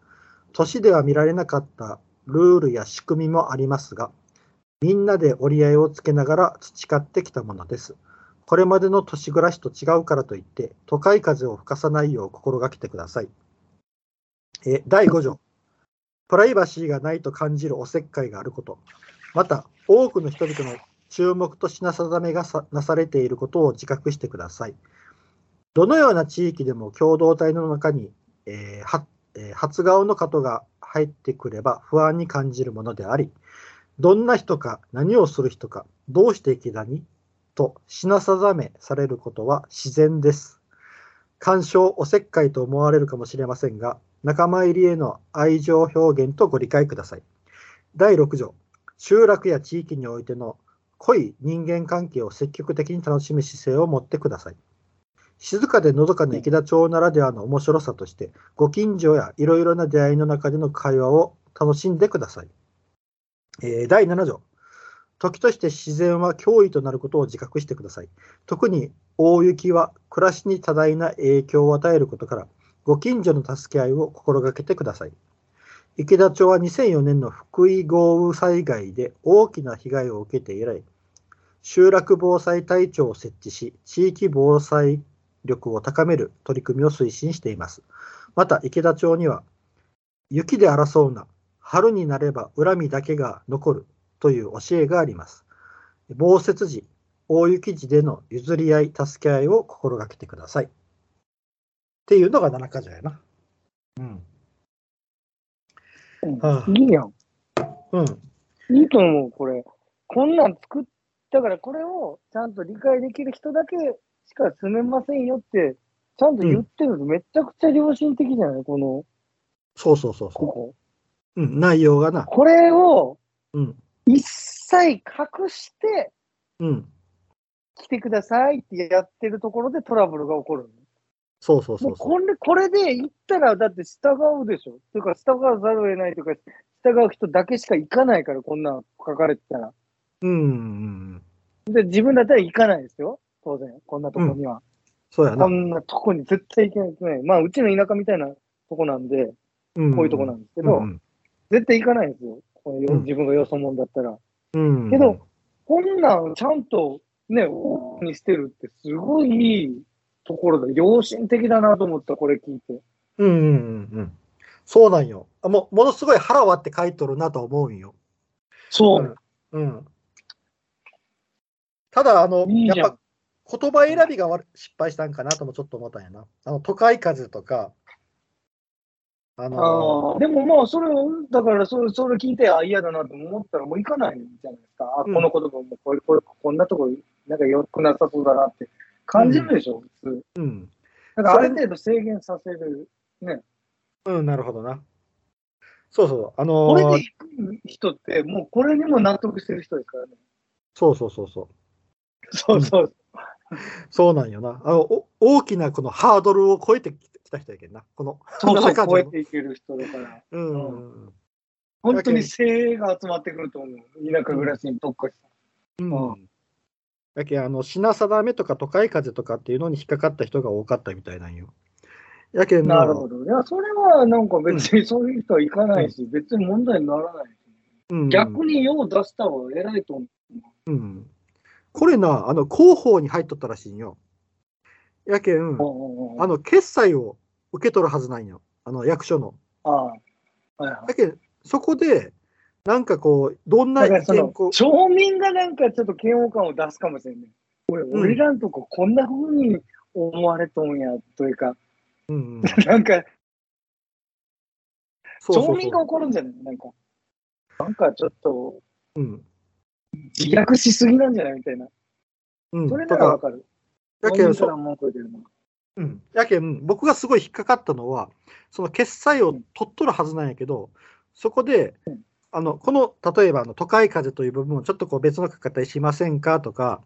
都市では見られなかったルールや仕組みもありますが、みんなで折り合いをつけながら培ってきたものです。これまでの都市暮らしと違うからといって、都会風を吹かさないよう心がけてください。え第5条、プライバシーがないと感じるおせっかいがあること、また、多くの人々の注目と品定めがなされていることを自覚してください。どのような地域でも共同体の中に、えー、えー、初顔の方が入ってくれば不安に感じるものであり、どんな人か何をする人かどうして池田にと品定めされることは自然です。干渉、おせっかいと思われるかもしれませんが、仲間入りへの愛情表現とご理解ください。第6条、集落や地域においての濃い人間関係を積極的に楽しむ姿勢を持ってください。静かでのどかな池田町ならではの面白さとして、ご近所やいろいろな出会いの中での会話を楽しんでください。えー、第7条。時として自然は脅威となることを自覚してください。特に大雪は暮らしに多大な影響を与えることから、ご近所の助け合いを心がけてください。池田町は2004年の福井豪雨災害で大きな被害を受けて以来、集落防災隊長を設置し、地域防災力を高める取り組みを推進しています。また、池田町には、雪で争うな、春になれば恨みだけが残るという教えがあります。防雪時、大雪時での譲り合い、助け合いを心がけてください。っていうのが七か条やな。うん。はあ、いいやん。うん。いいと思う、これ。こんなん作ったから、これをちゃんと理解できる人だけしか住めませんよって、ちゃんと言ってるのめちゃくちゃ良心的じゃない、この。そうそうそうここ。うん、内容がな。これを、うん。一切隠して、うん。来てくださいってやってるところでトラブルが起こる。そうそうそうこれ、これで言ったら、だって従うでしょ。というか、従わざるを得ないというか、従う人だけしか行かないから、こんなん書かれてたら。うん。で、自分だったら行かないですよ。当然、こんなとこには。うん、そうやな。こんなとこに絶対行けないですね。まあ、うちの田舎みたいなとこなんで、うん、こういうとこなんですけど、うん、絶対行かないんですよ。この自分がよそもんだったら。うん、けど、こんなんちゃんとね、にしてるってすごいいいところで、良心的だなと思った、これ聞いて。うんうんうんうん。そうなんよ。もものすごい腹割って書いとるなと思うんよ。そう。うん。うん、ただ、あの、いいやっぱ言葉選びが失敗したんかなともちょっと思ったんやな。あの都会風とか、あのー、でもまあ、それ、だからそれ、それ聞いて、あ、嫌だなと思ったら、もう行かないじゃないですか。あ、この言葉もこれ、これ、こんなとこ、なんか良くなさそうだなって感じるでしょ、うん、普通。うん。だからある程度制限させる。ね。うん、なるほどな。そうそう。あのー、これで行く人って、もうこれにも納得してる人ですからね。そうそうそうそう。そうそう。そうなんよな。あの大きなこのハードルを超えてきた人やけんな。この、そうそう、超えていける人だから。うん。うん、本当に精鋭が集まってくると思う。田舎暮らしに特化した。うん。うんだけあの品定めとか都会風とかっていうのに引っかかった人が多かったみたいなんよ。やけなるほど。いや、それはなんか別にそういう人は行かないし、うん、別に問題にならない。うん、逆に用を出した方が偉いと思う。うん。これな、あの、広報に入っとったらしいんよ。やけん、あの、決済を受け取るはずなんよ。あの、役所の。ああ。はいはい、やけん、そこで、なんかこう、どんな意見こう、町民がなんかちょっと嫌悪感を出すかもしれない。俺、ん。俺らんとここんな風に思われとんや、というか、うんうん、なんか、町民が怒るんじゃない？なんか、なんかちょっとうん。自虐しすぎなんじゃない？みたいな。うん、それならわかる。やけん。う。ん、やけん、僕がすごい引っかかったのは、その決済を取っとるはずなんやけど、そこでうん、あのこの例えばあの都会風という部分をちょっとこう別の書き方にしませんかとか、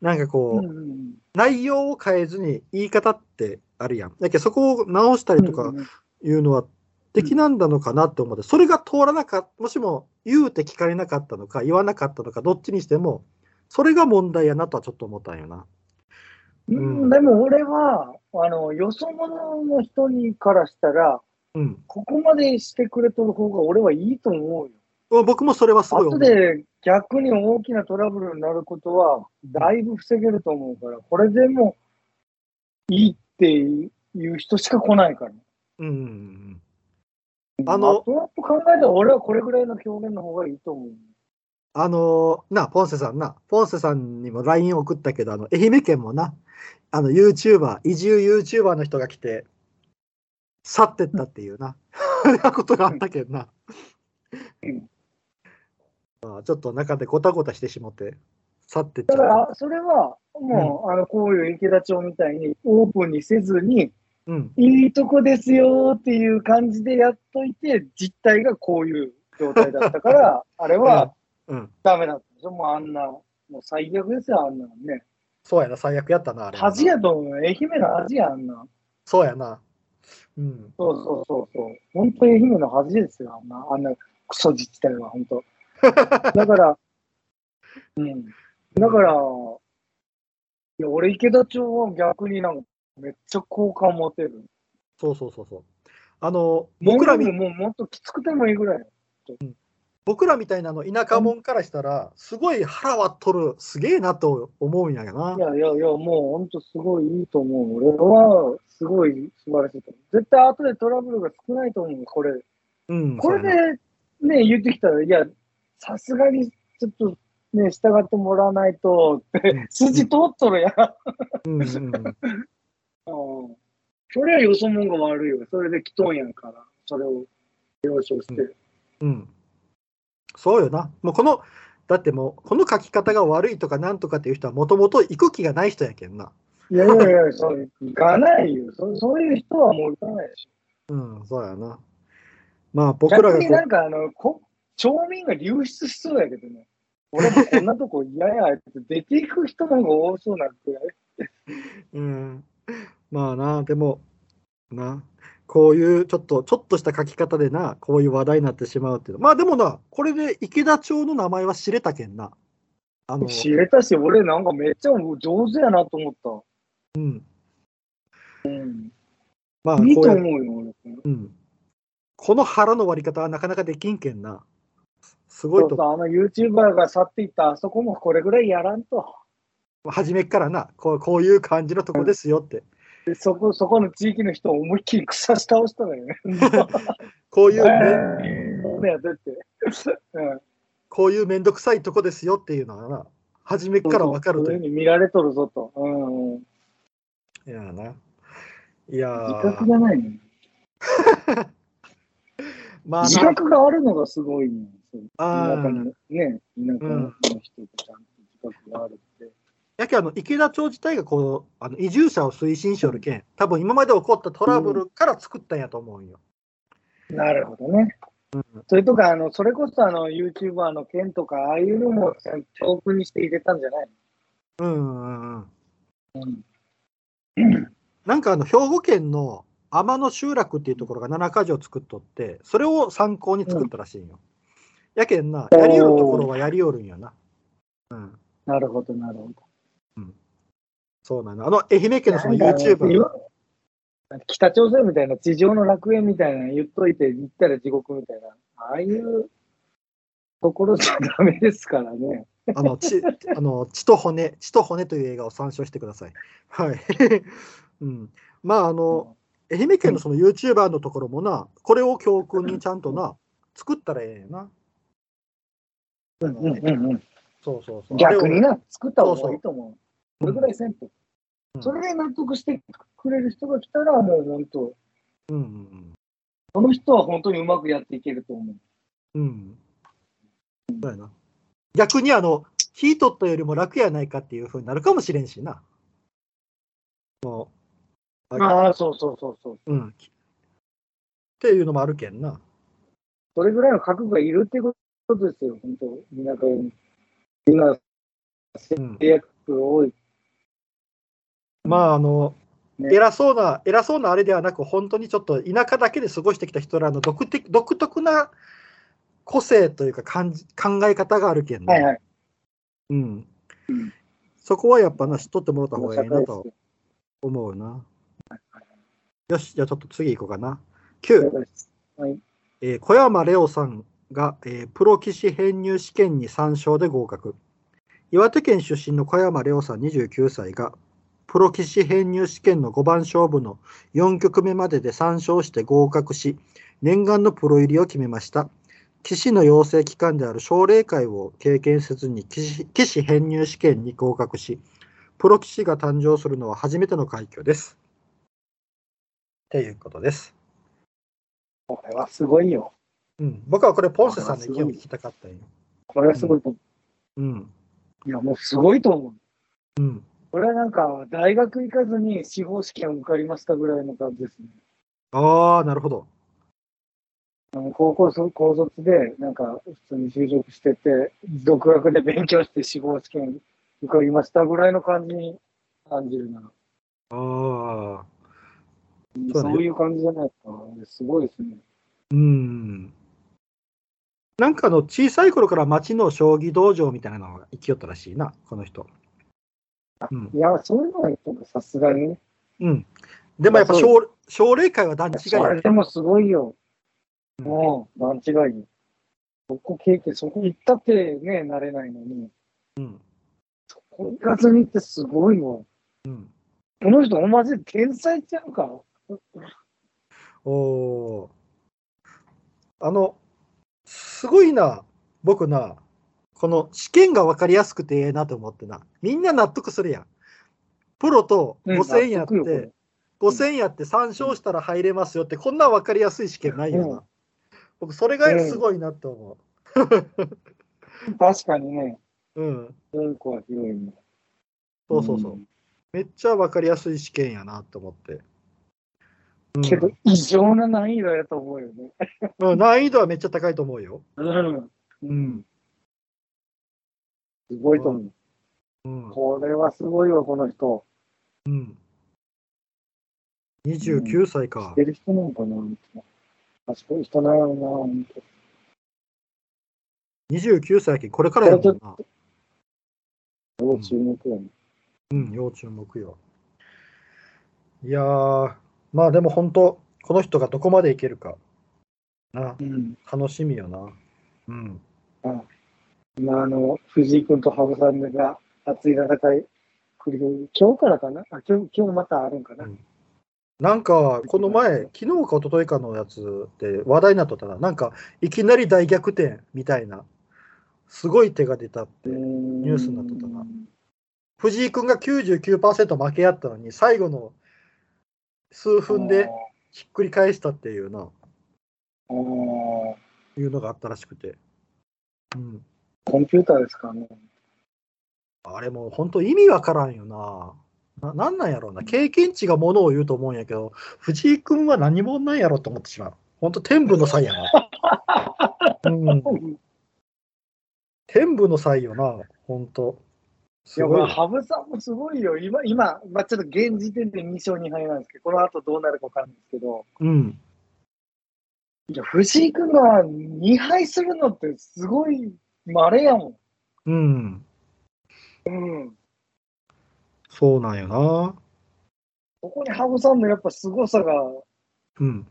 なんかこう、うんうん内容を変えずに言い方ってあるやん。だけどそこを直したりとかいうのは敵なんだのかなって思って、それが通らなかった、もしも言うて聞かれなかったのか、言わなかったのか、どっちにしても、それが問題やなとはちょっと思ったんよな。うんうんでも俺は、あの、よそ者の人にからしたら、うん。ここまでしてくれとる方が俺はいいと思うよ。僕もそれはすごい思後う。で逆に大きなトラブルになることは、だいぶ防げると思うから、これでもいいっていう人しか来ないから。うん。ああの後々考えたら俺はこれぐらいの表現の方がいいと思う。あのーな、ポンセさんな、ポンセさんにも LINE 送ったけど、あの、愛媛県もな、あの、YouTuber、移住 YouTuber の人が来て、去ってったっていうな、ことがあったけどな。うんあちょっと中でごたごたしてしもって、去ってっちゃう。だから、それはもう、あの、こういう池田町みたいにオープンにせずに、うん、いいとこですよっていう感じでやっといて、実態がこういう状態だったから、あれはうん。ダメだったでしょ。もうあんな、もう最悪ですよ、あんなのね。そうやな、最悪やったな、あれ。恥やと思うよ。愛媛の恥や、あんな。そうやな。うん。そうそうそうそう。本当愛媛の恥ですよ、あんな、あんなクソ自治体は、本当。だから、うん。だから、いや、俺、池田町は逆になんか、めっちゃ好感持てる。そうそうそうそう。あの、僕らみももうもっときつくてもいいぐらい。僕らみたいなの田舎者からしたら、すごい腹は取る、すげえなと思うんやけどな。いやいやいや、もう本当すごいいいと思う。俺はすごい素晴らしいと思う。絶対後でトラブルが少ないと思う、これ。うん、これでね、言ってきたら、いや、さすがにちょっとね、従ってもらわないとってうん、筋通っとるやん。うんうん うんうんそれはよそもんが悪いよ。それで来とんやんから、それを了承して。うん。そうよな。もうこの、だってもう、この書き方が悪いとかなんとかっていう人はもともと行く気がない人やけんな。いやいやいや、そう行かないよそ。そういう人はもう行かないでしうん、そうやな。まあょ。僕らがこ逆になんかあのこ、町民が流出しそうやけどね。俺もこんなとこ嫌やって出ていく人の方が多そうなくらい。う、うん。まあな、でも、な、こういうちょっと、ちょっとした書き方でな、こういう話題になってしまうっていうの。まあでもな、これで池田町の名前は知れたけんな。あの、知れたし、俺なんかめっちゃ上手やなと思った。うん。うん。まあ、いいこと思うよ、俺。うん。この腹の割り方はなかなかできんけんな。すごいとそうあの YouTuber が去っていったあそこもこれぐらいやらんと。初めっからなこう、こういう感じのとこですよって。でそこ、そこの地域の人を思いっきり草し倒したのよね。こういうめ、ね、だって。うん。こういうめんどくさいとこですよっていうのはな、初めっからわかるという。そういうふうに見られとるぞと。うんうん。いやな。いや自覚ーがないね。まあ自な、覚があるのがすごいね。あー田舎のね、田舎の人ってちゃんと自覚があるけあの池田町自体がこうあの移住者を推進しよるけん、多分今まで起こったトラブルから作ったんやと思うんよ。なるほどね。それとか、あの、それこそあの、YouTuber の件とか、ああいうのも教訓にして入れたんじゃないうんうんうん。うん。なんかあの兵庫県の天野集落っていうところが七か条作っとって、それを参考に作ったらしいんよ。やけんな、やりよるところはやりよるんやな。うん。なるほど、なるほど。そうなの。あの愛媛県のその YouTuber が。北朝鮮みたいな地上の楽園みたいなの言っといて、行ったら地獄みたいな、ああいうところじゃダメですからね。あの、ち、あの、血と骨、血と骨という映画を参照してください。はい。うん。まあ、あの、愛媛県のその YouTuber のところもな、これを教訓にちゃんとな、作ったらええな。うんうんうんうん。そうそうそう。逆にな。な、作った方がいいと思う。これぐらいせんと。うんそれで納得してくれる人が来たら、もう本当、うんうんその人は本当にうまくやっていけると思う。うん。うん。そうやな。逆にあの、火取ったよりも楽やないかっていうふうになるかもしれんしな。もはいああ、そうそうそうそう。う、うん。っていうのもあるけんな。それぐらいの覚悟がいるってことですよ、本当。みんなが、みんなうん。制約多い。まあ、あの、ね偉そうな、偉そうなあれではなく、本当にちょっと田舎だけで過ごしてきた人らの独的独特な個性というか感じ考え方があるけんね。はいはい。うんうん。そこはやっぱな、知っとってもらった方がいいなと思うな。よし、じゃあちょっと次行こうかな。9、はい。えー小山レオさんが、えープロ棋士編入試験に3勝で合格。岩手県出身の小山レオさん29歳が、プロ棋士編入試験の5番勝負の4局目までで3勝して合格し、念願のプロ入りを決めました。棋士の養成機関である奨励会を経験せずに棋士棋士編入試験に合格し、プロ棋士が誕生するのは初めての快挙です。っていうことです。これはすごいよ。うん、僕はこれ、ポンセさんの意見を聞きたかったんよ。これはすごいと思うん。う。いや、もうすごいと思う。うん。これはなんか、大学行かずに司法試験を受かりましたぐらいの感じですね。ああ、なるほど。あの高校そ高卒で、なんか、普通に就職してて、独学で勉強して司法試験受かりましたぐらいの感じに感じるな。ああ。そうそねういう感じじゃないですか。すごいですね。うん。なんかあの小さい頃から町の将棋道場みたいなのが生きよったらしいな、この人。うん。いや、そういうのはさすがにね。うん。でもやっぱまあ奨奨励会は段違いそやれでもすごいよ。うんもう、段違いよ。そこ経験、そこ行ったってね、なれないのに、うん。そこ行かずにってすごいわ。うん。この人、マジで天才ちゃうか。おおー。あの、すごいな、僕な、この試験が分かりやすくてええなと思ってな。みんな納得するやん。プロとうん5000やっ納得よこれて、5000やって3勝したら入れますよって、こんな分かりやすい試験ないようんな。僕、それがすごいなと思確かにね、う。うん。文庫は広いね。そうそうそう。めっちゃ分かりやすい試験やなと思って。うんけど、異常な難易度やと思うよね。うん難易度はめっちゃ高いと思うよ。うん。うん。すごいと思う。うん。これはすごいわ、この人。うん、29歳か知っ。てる人なのかな確かに人なのな本当29歳やけんこれからやもんな。要注目やね。うん、要注目よ。いやー、まあでも本当、この人がどこまでいけるか。な、うん。楽しみよな。うん。今、あの、藤井君と羽生さんが熱い戦い、今日からかな？あ今日、今日またあるんかな、うんなんか、この前、昨日か一昨日かのやつで話題になっとったな。なんか、いきなり大逆転みたいな、すごい手が出たって。ニニュースになっとったな藤井君が99%負けやったのに、最後の数分でひっくり返したっていうな、いうのがあったらしくて。うん。コンピューターですかね。あれもう本当意味わからんよな。ななんなんやろうな。経験値がものを言うと思うんやけど、藤井君は何者なんやろと思ってしまう。本当天賦の才やな。うん。天賦の才よな。本当。いや、すごいまあ、。羽生さんもすごいよ。今、今、まあ、ちょっと現時点で2勝2敗なんですけど、この後どうなるかわかんないですけど、うん。いや、藤井君が2敗するのってすごい稀やもうん。ん。うん。そうなんよな。ここに羽生さんのやっぱ凄さが、うん。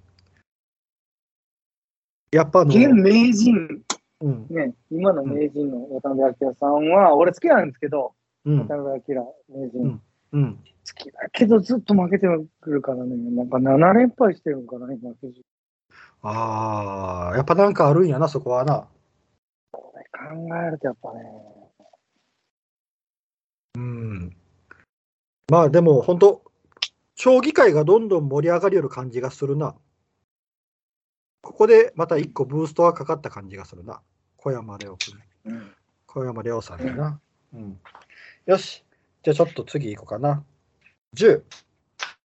やっぱ現名人、うん。ね、今の名人の渡辺明さんは、俺好きなんですけど、うん。渡辺明名人、うんうん。好きだけどずっと負けてくるからね、なんか7連敗してるのかな、今、ああ、やっぱなんかあるんやな、そこはな。考えるとやっぱね、うん。まあでも本当、将棋界がどんどん盛り上がりよる感じがするな。ここでまた一個ブーストがかかった感じがするな。小山レオ君。うん、小山レオさんだな。うん。よし。じゃあちょっと次行こうかな。10。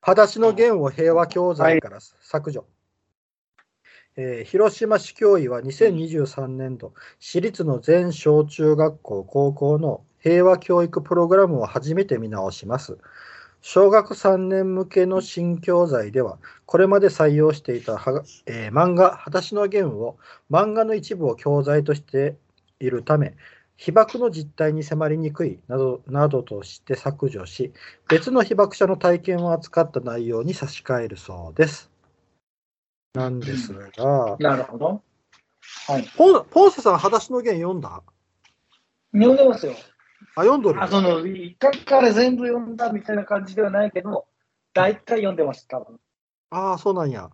裸足の弦を平和教材から削除。えー広島市教委は2023年度、私立の全小中学校、高校の平和教育プログラムを初めて見直します。小学3年向けの新教材では、これまで採用していたはが、えー漫画、裸足の弦を漫画の一部を教材としているため、被爆の実態に迫りにくいなどなどとして削除し、別の被爆者の体験を扱った内容に差し替えるそうです。なんですが、なるほど。はい。ポンポンセさん、裸足の弦読んだ？読んでますよ。あ、読んどる？あその、一回から全部読んだみたいな感じではないけど、大体読んでます、多分。ああ、そうなんや。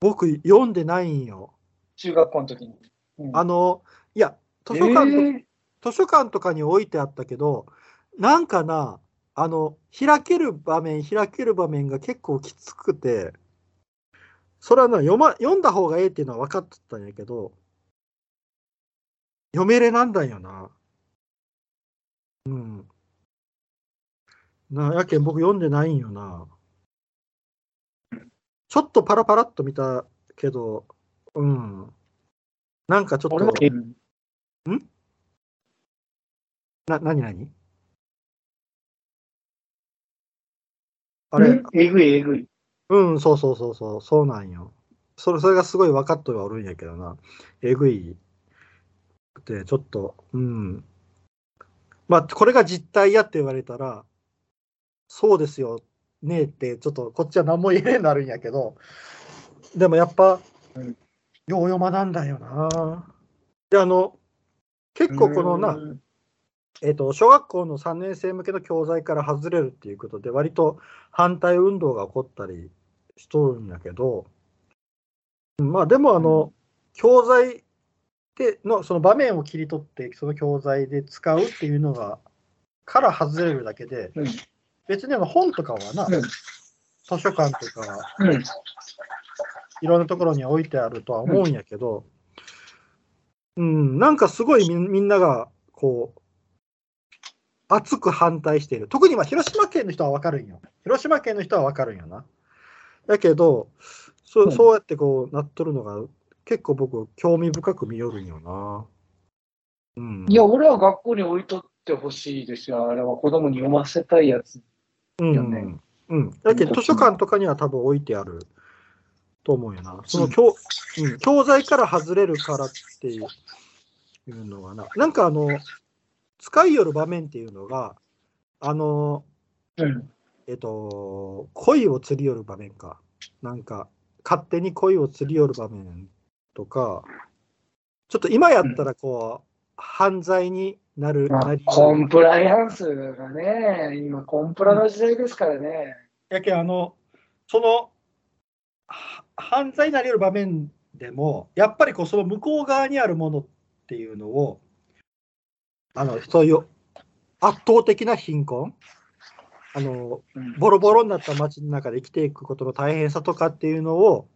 僕、読んでないんよ。中学校の時に。うんあの、いや、図書館と、えー図書館とかに置いてあったけど、なんかな、あの、開ける場面、開ける場面が結構きつくて、それはな、読ま、読んだ方がええっていうのは分かってたんやけど、読めれなんだんよな。うん。な、やけん僕読んでないんよな。ちょっとパラパラっと見たけど、うん。なんかちょっ俺もと、な、なになにあれ、うん？えぐいえぐい。うん、そうそうそうそう、そうなんよ。それ、それがすごい分かってはおるんやけどな。えぐい。で、ちょっと、うん。まあ、これが実態やって言われたら、そうですよ、ねえって、ちょっとこっちは何も言えねえなるんやけど、でもやっぱ、うんよう読まなんだよな。で、あの、結構このな、うんえっと小学校の3年生向けの教材から外れるっていうことで、割と反対運動が起こったりしとるんやけど、うんまあでもあの、教材でのその場面を切り取って、その教材で使うっていうのが、から外れるだけで、うん。別にあの本とかはな、うん。図書館とか、うん。いろんなところに置いてあるとは思うんやけど、うん、なんかすごいみみんなが、こう、熱く反対している。特にまあ広島県の人はわかるんよ。広島県の人はわかるんよな。だけど、そうんそうやってこうなっとるのが結構僕興味深く見よるんよな。うん。いや、俺は学校に置いとってほしいですよ。あれは子供に読ませたいやつ。うんよねうん。だけど図書館とかには多分置いてあると思うよな。その教,、うん、教材から外れるからっていういうのはな。なんかあの、使いよる場面っていうのが、あの、うん。えっと、恋を釣り寄る場面か。なんか、勝手に恋を釣り寄る場面とか、ちょっと今やったらこう、犯罪になる、まあコンプライアンスがね、今コンプラの時代ですからね。やけんあの、その、は犯罪になり得る場面でも、やっぱりこうその向こう側にあるものっていうのを、あの、そういう圧倒的な貧困、あの、うん。ボロボロになった街の中で生きていくことの大変さとかっていうのを、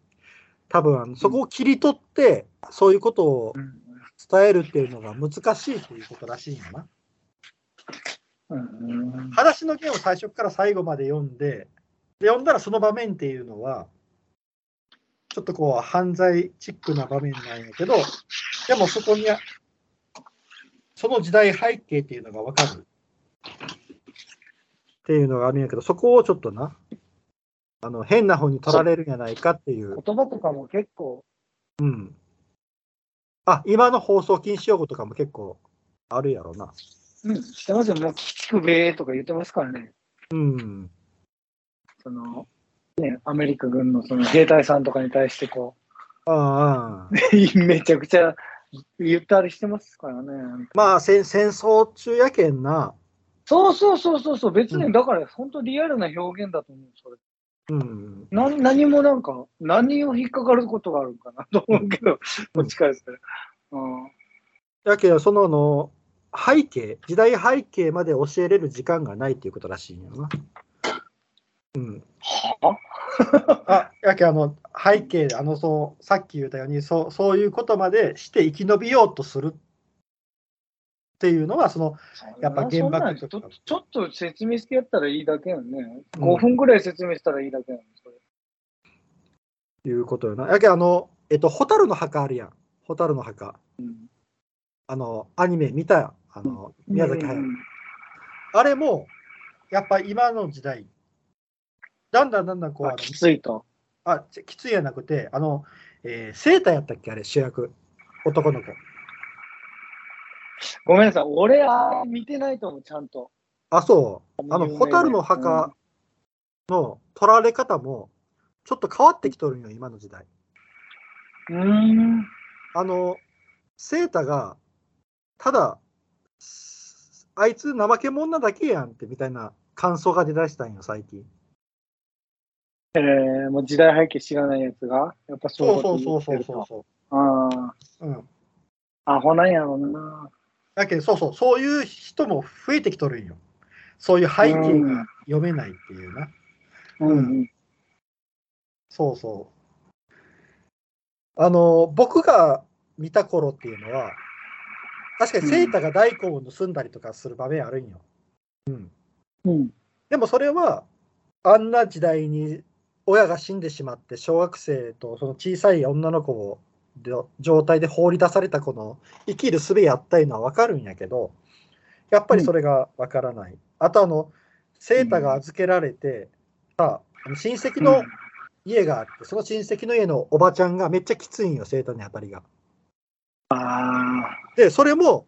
多分あのそこを切り取って、そういうことをうん伝えるっていうのが難しいっていうことらしいんよな。うん。裸足の弦を最初から最後まで読んで、で読んだらその場面っていうのは、ちょっとこう犯罪チックな場面なんやけど、でもそこには、その時代背景っていうのがわかる。っていうのがあるんやけど、そこをちょっとな、あの変な方に取られるんじゃないかっていう。言葉とかも結構、うん。あ、今の放送禁止用語とかも結構あるやろな。うん、してますよ。もう、聞くべーとか言ってますからね。うん。その、ね、アメリカ軍のその兵隊さんとかに対してこああ。う、めちゃくちゃ言ったりしてますからね。まあ戦、戦争中やけんな。そうそうそうそうそう、別うんにだから本当リアルな表現だと思う、それ。うん。な何もなんか、何を引っかかることがあるかなと思うけど、こっちからしたら。うんだけど、そのあの背景、時代背景まで教えれる時間がないっていうことらしいんよな。うん。はあ、やけあの背景、あのそうさっき言ったようにそう、そういうことまでして生き延びようとするっていうのは、その、やっぱ原爆とかちょっと説明してやったらいいだけよね。うん5分ぐらい説明したらいいだけなの、それ。いうことよな。やけあの、えっと、蛍の墓あるやん。蛍の墓。うんあの、アニメ見たやん。あの、宮崎駿。うんあれも、やっぱ今の時代、だんだんだんだんこう、きついと。あちきついやなくて、あの、えー、セーターやったっけあれ、主役。男の子。ごめんなさい、俺、あ見てないと思う、ちゃんと。あ、そう。あの、蛍の墓の取られ方も、ちょっと変わってきとるんよ、今の時代。うーん。あの、セータが、ただ、あいつ怠け者なだけやんってみたいな感想が出だしたんよ、最近。えー、もう時代背景知らないやつが、やっぱそういうそうことそうそうそうそ。うあそう。うん。あ、アホなんやろうな。だけど、そうそう、そういう人も増えてきとるんよ。そういう背景が読めないっていうな。うんうん。そうそう。あの、僕が見た頃っていうのは、確かにセータが大根を盗んだりとかする場面あるんよ。うん。うん。でもそれは、あんな時代に親が死んでしまって、小学生とその小さい女の子をで状態で放り出された子の生きる術やったいうのは分かるんやけど、やっぱりそれが分からない。あとあの、セータが預けられて、さあの親戚の家があって、その親戚の家のおばちゃんがめっちゃきついんよ、セータに当たりが。あで、それも、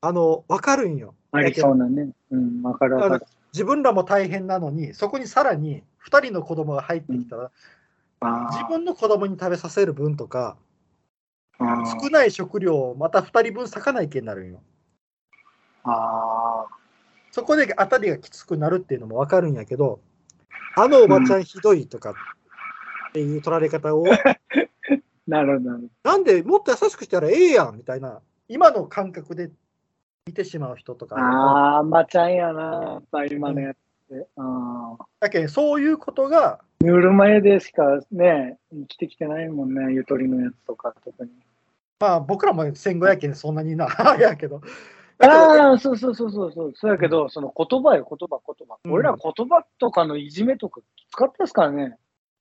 あの、分かるんよ。あ、ありそうなね。うん、わかるわかる。自分らも大変なのに、そこにさらに2人の子供が入ってきたら、あ自分の子供に食べさせる分とか、あ少ない食料をまた2人分割かないけになるんよ。あそこで当たりがきつくなるっていうのも分かるんやけど、あのおばちゃんひどいとかっていう取られ方を、なるほど。なるなんでもっと優しくしたらええやんみたいな、今の感覚で見てしまう人とか。ああ、まちゃんやな、やっぱり今のやつって。だけどそういうことが、ぬるま湯でしかね、生きてきてないもんね、ゆとりのやつとか特に。まあ僕らも1500円そんなにな、やけど、ああ、そうそうそうそうそう。そうやけど、その言葉よ、言葉、言葉。うん俺ら言葉とかのいじめとか使ってますからね。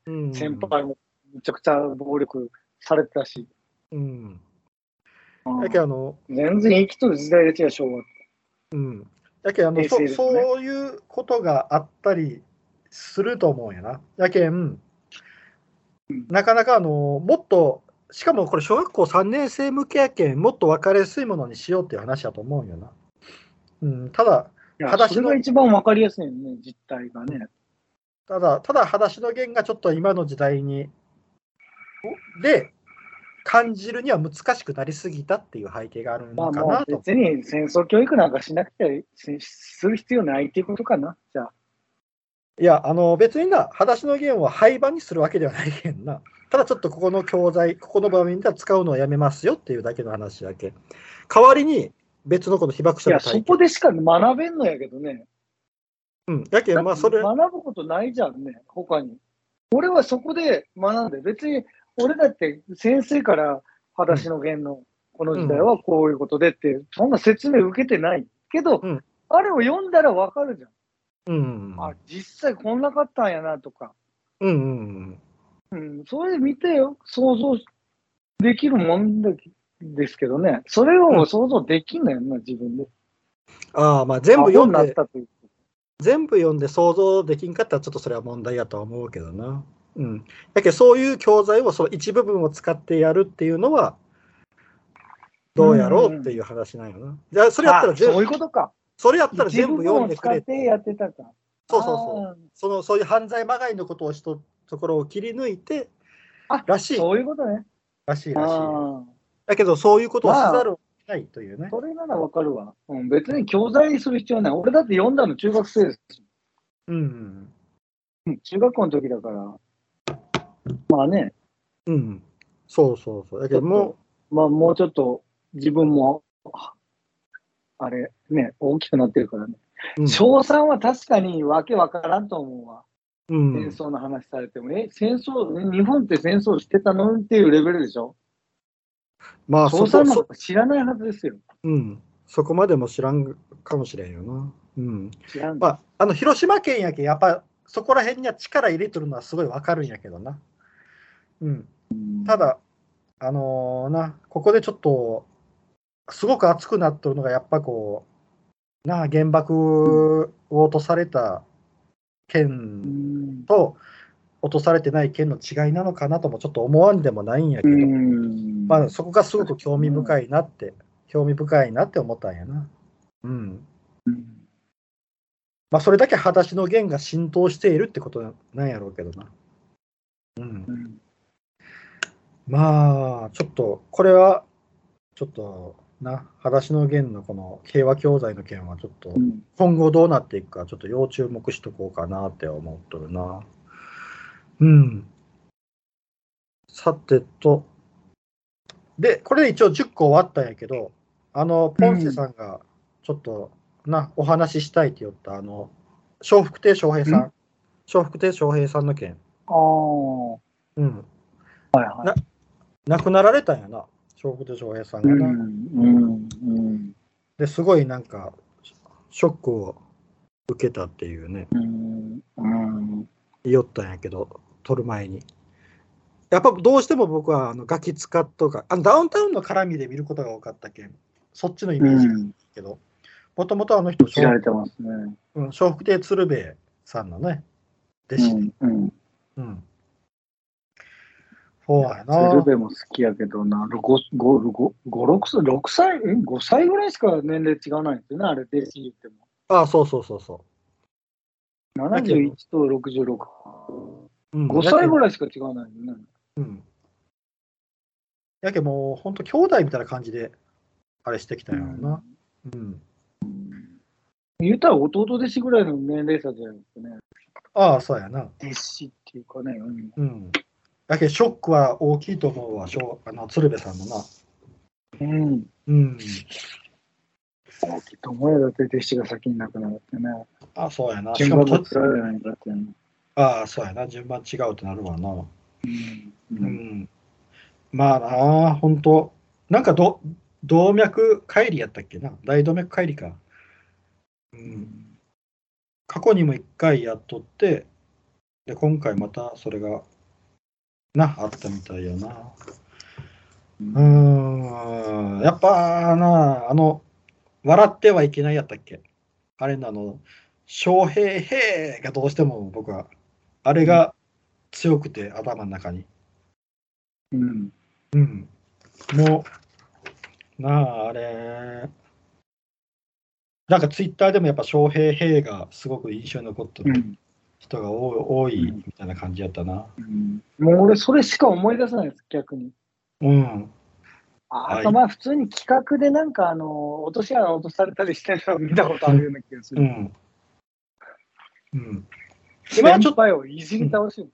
うん先輩もめちゃくちゃ暴力されてたし。うん。うんだけどあの、全然生きとる時代で違う、昭和。うん。だけどあの、そそういうことがあったりすると思うんやな。やけん、なかなかあの、もっと、しかもこれ小学校3年生向けやけん、もっと分かりやすいものにしようっていう話だと思うんよな。うん、ただ、裸足のが一番わかりやすいよね、実態がね。ただ、ただ、裸足の弦がちょっと今の時代に、で、感じるには難しくなりすぎたっていう背景があるまあのかなと。別に戦争教育なんかしなくてしする必要ないっていうことかな、じゃあ。いや、あの別にな、裸足の弦を廃盤にするわけではないけんな。ただちょっとここの教材、ここの場面では使うのをやめますよっていうだけの話だけ。代わりに別のこの被爆いや、そ者の体験。こでしか学べんのやけどね。うん、やけん、まあそれ、学ぶことないじゃんね、他に。俺はそこで学んで、別に俺だって先生から裸足の弦のこの時代はこういうことでって、そんな説明受けてないけど、うんあれを読んだらわかるじゃん。うん、あ、実際こんなかったんやなとか。うん、うん、うん、それで見てよ、想像できるもんでですけどね、それを想像できんのよな、自分で。ああ、まあ全部読んでアホになっ、たという。全部読んで想像できんかったらちょっとそれは問題やとは思うけどな。うん。だけどそういう教材をその一部分を使ってやるっていうのは、どうやろうっていう話なんよな。じゃあそれやったらあそういう全部、ことか。それやったら全部読んでくれってやってたか。そうそうそう。そのそういう犯罪まがいのことをしとところを切り抜いて、あらしい、そういうことね。らしいらしい。あだけどそういうことをしざるを得ないというねあ、。それならわかるわ、うん。別に教材にする必要ない。俺だって読んだの中学生です。うん。うん中学校の時だから、まあね、うん。そうそうそう。だけどもまあもうちょっと自分も、ああれ、ね、大きくなってるからね。う、うん小3は確かにわけわからんと思うわ。うん戦争の話されても、え、戦争、え日本って戦争してたのっていうレベルでしょ？まあ、小3なんそこそ、か知らないはずですよ。うん。そこまでも知らんかもしれんよな。うん。知らん。まあ、あの、広島県やけん、やっぱ、そこら辺には力入れとるのはすごいわかるんやけどな。うん。ただ、あのーな、ここでちょっと、すごく熱くなっとるのが、やっぱこう、なあ、原爆を落とされたう県ん。と、落とされてない県の違いなのかなともちょっと思わんでもないんやけうど、ん。まあ、そこがすごく興味深いなって、興味深いなって思ったんやな。うん。うんまあ、それだけ裸足の弦が浸透しているってことなんやろうけどな。うん。うんまあ、ちょっと、これは、ちょっと、な、裸足の弦のこの平和教材の件は、ちょっとう、ん。今後どうなっていくか、ちょっと要注目しとこうかなって思っとるな。うん。さてと、で、これで一応10個終わったんやけど、あの、ポンセさんが、ちょっと、な、お話ししたいって言った、あの、笑福亭笑平さん、笑福亭笑平さんの件、ああ、はうん、いはな亡くなられたんやな、笑福亭笑平さんい。がな。うんうんうんですごいなんか、ショックを受けたっていうね、うんうん言おったんやけど、撮る前に。やっぱどうしても僕はあのガキ使とか、あのダウンタウンの絡みで見ることが多かったけん、そっちのイメージがいいけど、もともとあの人、知られてますね。うん笑福亭鶴瓶さんのね、弟子で。うんうんうん。そうや鶴な。瓶も好きやけどな、5、5、5、6歳、6歳、え ?5 歳ぐらいしか年齢違わないんですよね、あれ、弟子言っても。あそうそうそうそ71と66。う。うん、5歳ぐらい。しか違わないよね。うん。やけもう、本当兄弟みたいな感じで、あれしてきたんやろな。うん。言ったら弟弟子ぐらいの年齢差じゃないですかね。ああ、そうやな。弟子っていうかね。うんうん。だけどショックは大きいと思うわ、しょうあの鶴瓶さんのな。うん。うん。大きいと思うよ、だって弟子が先に亡くなるってね。あそうやな。順番ないかって。ああ、そうやな。順番違うってなるわな。うん。ううんん。まあなあ、本当なんかど動脈解離やったっけな？大動脈解離か。うん。過去にも一回やっとって、で、今回またそれが、な、あったみたいやな。うーん、やっぱな、あの、笑ってはいけないやったっけ？あれなの、翔平平がどうしても僕は、あれが強くて頭の中に。うん。うん。もう、なあ、あれ、なんかツイッターでもやっぱ翔平平がすごく印象に残ってるうん。人が多い多いみたいな感じやったな。うんもう俺、それしか思い出せないです、逆に。うん。あとまあ普通に企画でなんかあの落とし穴落とされたりしてるのを見たことあるような気がする。うん。うん。今ちょっと、輩をいじり倒し、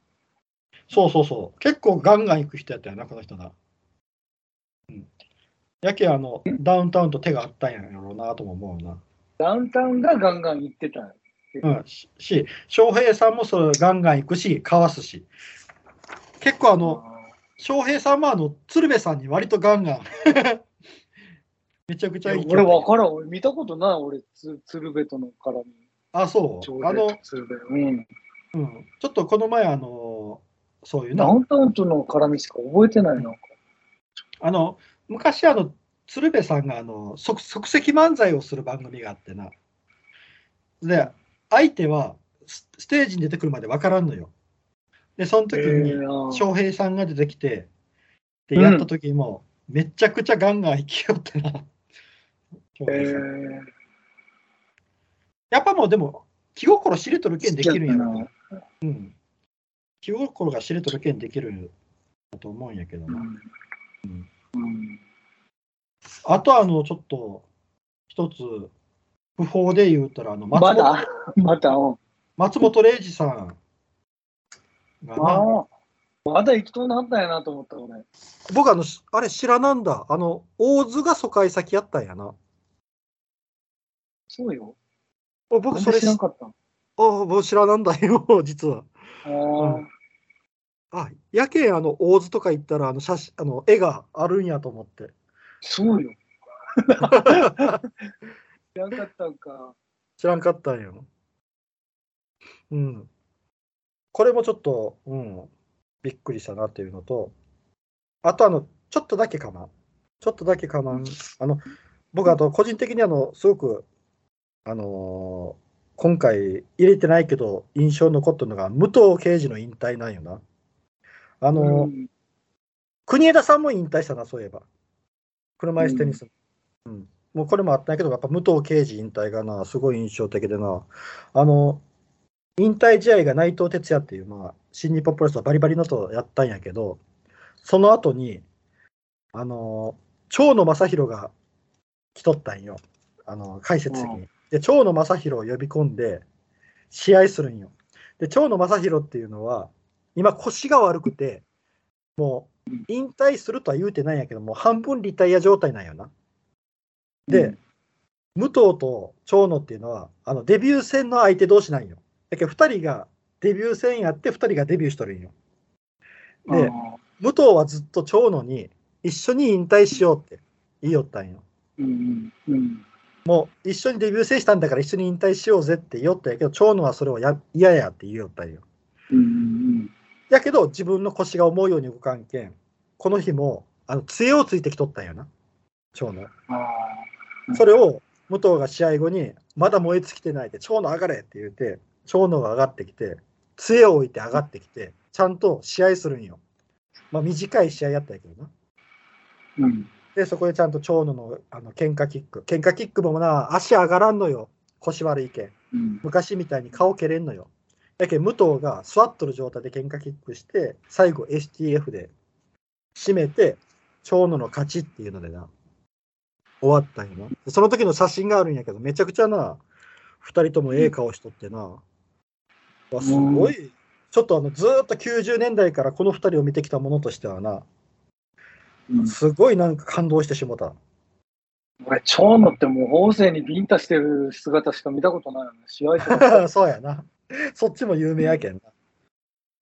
そうそうそう。結構ガンガン行く人やったよな、この人な。うん。やけあの、ダウンタウンと手があったんやろうなとも思うな。ダウンタウンがガンガン言ってた。うん、し、し翔平さんもそれガンガン行くし、かわすし。結構あの、翔平さんもあの、鶴瓶さんに割とガンガン。めちゃくちゃいい。俺分からん。俺見たことない。俺、つ鶴瓶との絡み。あ、そう。あの、鶴瓶。うん。うん。ちょっとこの前、あの、そういうな、ダウンタウンとの絡みしか覚えてないな。あの、昔あの、鶴瓶さんがあの即即席漫才をする番組があってな。で、相手はスステージに出てくるまで分からんのよ。で、その時に、えー翔平さんが出てきて、で、うんやった時も、めちゃくちゃガンガン生きよってな。翔え平さんー、やっぱもうでも、気心知れとるけんできるんやな。うん。気心が知れとるけんできるんだと思うんやけどな。うんうんあとあの、ちょっと、一つ、不法で言うたら、あの、松本まだ？まだ、うん松本零士さんがなああ。まだ行きとうなんやなと思った、俺。僕あの、しあれ知らなんだ。あの、大津が疎開先やったんやな。そうよ。お僕それ知らんかったん。あ僕知らなんだよ、実は。ああ。あ、やけん、あの、大津とか行ったら、あの、写真、あの、絵があるんやと思って。そうよ。知らんかったんか。知らんかったんよ。うん。これもちょっと、うん、びっくりしたなっていうのと、あとあの、ちょっとだけかな。ちょっとだけかな。あの、僕あと個人的にあの、すごく、あのー今回入れてないけど、印象に残ったのが、武藤刑事の引退なんよな。あのーうん国枝さんも引退したな、そういえば。車椅子テニス。うん。もうこれもあったんやけど、やっぱ武藤敬司引退がな、すごい印象的でな。あの、引退試合が内藤哲也っていう、まあ、新日本プロレスのバリバリのとやったんやけど、その後に、あの、長野正弘が来とったんよ。あの、解説席に。で、長野正弘を呼び込んで、試合するんよ。で、長野正弘っていうのは、今腰が悪くて、もう引退するとは言うてないんやけど、もう半分リタイア状態なんよな。で、武藤と長野っていうのは、あのデビュー戦の相手同士なんよ。だけど、2人がデビュー戦やって、2人がデビューしとるんよ。で、武藤はずっと長野に一緒に引退しようって言いよったんよ。うんうんうんもう一緒にデビュー戦したんだから一緒に引退しようぜって言いよったんやけど、長野はそれをや嫌やって言いよったんよ。うんうんやけど、自分の腰が思うように動かんけん、この日もあの杖をついてきとったんよな、長野。それを武藤が試合後に、まだ燃え尽きてないって、長野上がれって言って、長野が上がってきて、杖を置いて上がってきて、ちゃんと試合するんよ。まあ短い試合やったけどな。うんで、そこでちゃんと長野のあの喧嘩キック。喧嘩キックもな、足上がらんのよ。腰悪いけん。うん昔みたいに顔蹴れんのよ。やけん武藤が座っとる状態で喧嘩キックして、最後 STF で締めて、長野の勝ちっていうのでな、終わったんよな。でその時の写真があるんやけど、めちゃくちゃな、二人ともええ顔しとってな、わすごい、ちょっとあのずーっと90年代からこの二人を見てきたものとしてはな、うんすごいなんか感動してしもた。俺、長野ってもう法政にビンタしてる姿しか見たことないよね。試合とか。そうやな。そっちも有名やけんな。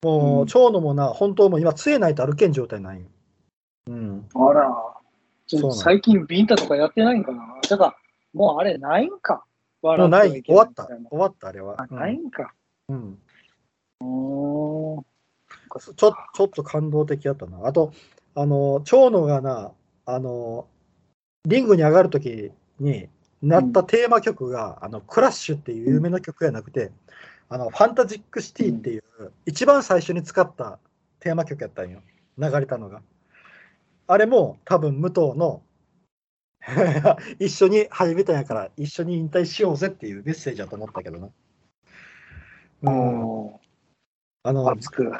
もう、うん長野もな、本当もう今、杖ないと歩けん状態なんよ。うん。あら。最近ビンタとかやってないんかな？だから、もうあれないんか？もうない、終わった。終わった、あれはあ、。ないんか。うん。ちょちょっと感動的やったな。あと、あの、長野がな、あの、リングに上がるときになったテーマ曲が、あの、クラッシュっていう有名な曲やなくて、あの、ファンタジックシティっていう、一番最初に使ったテーマ曲やったんよ。流れたのが。あれも多分武藤の 一緒に始めたんやから一緒に引退しようぜっていうメッセージだと思ったけどな。うん、おあのー、熱く。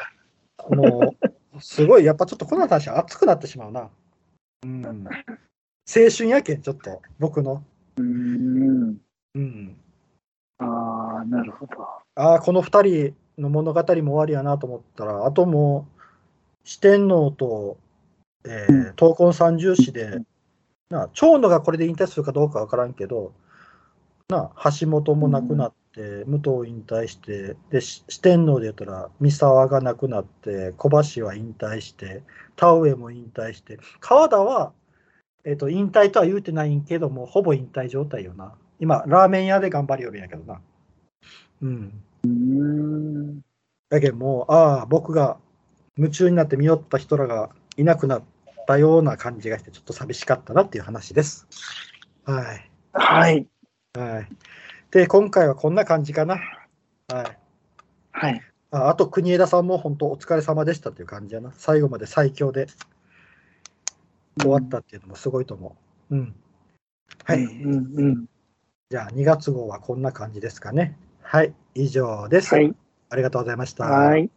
もう、すごい、やっぱちょっとこの話熱くなってしまうな。うん。青春やけん、ちょっと、僕の。うん。うん。ああ、なるほど。ああ、この二人の物語も終わりやなと思ったら、あともう、四天王と、えー、闘魂三重士で、な長野がこれで引退するかどうかわからんけど、な橋本も亡くなって、武藤引退して、で、し四天王で言ったら、三沢が亡くなって、小橋は引退して、田上も引退して、川田は、えっ、と、引退とは言うてないんけども、ほぼ引退状態よな。今、ラーメン屋で頑張りよるんやけどな。うん。うん。だけどもう、ああ、僕が夢中になって見よった人らがいなくなったような感じがして、ちょっと寂しかったなっていう話です。はい。はい。はい。で、今回はこんな感じかな。はい。はい。ああと、国枝さんも本当お疲れ様でしたっていう感じやな。最後まで最強で終わったっていうのもすごいと思う。うん。はい。うんうん。じゃあ、2月号はこんな感じですかね。はい。以上です。はい。ありがとうございました。はい。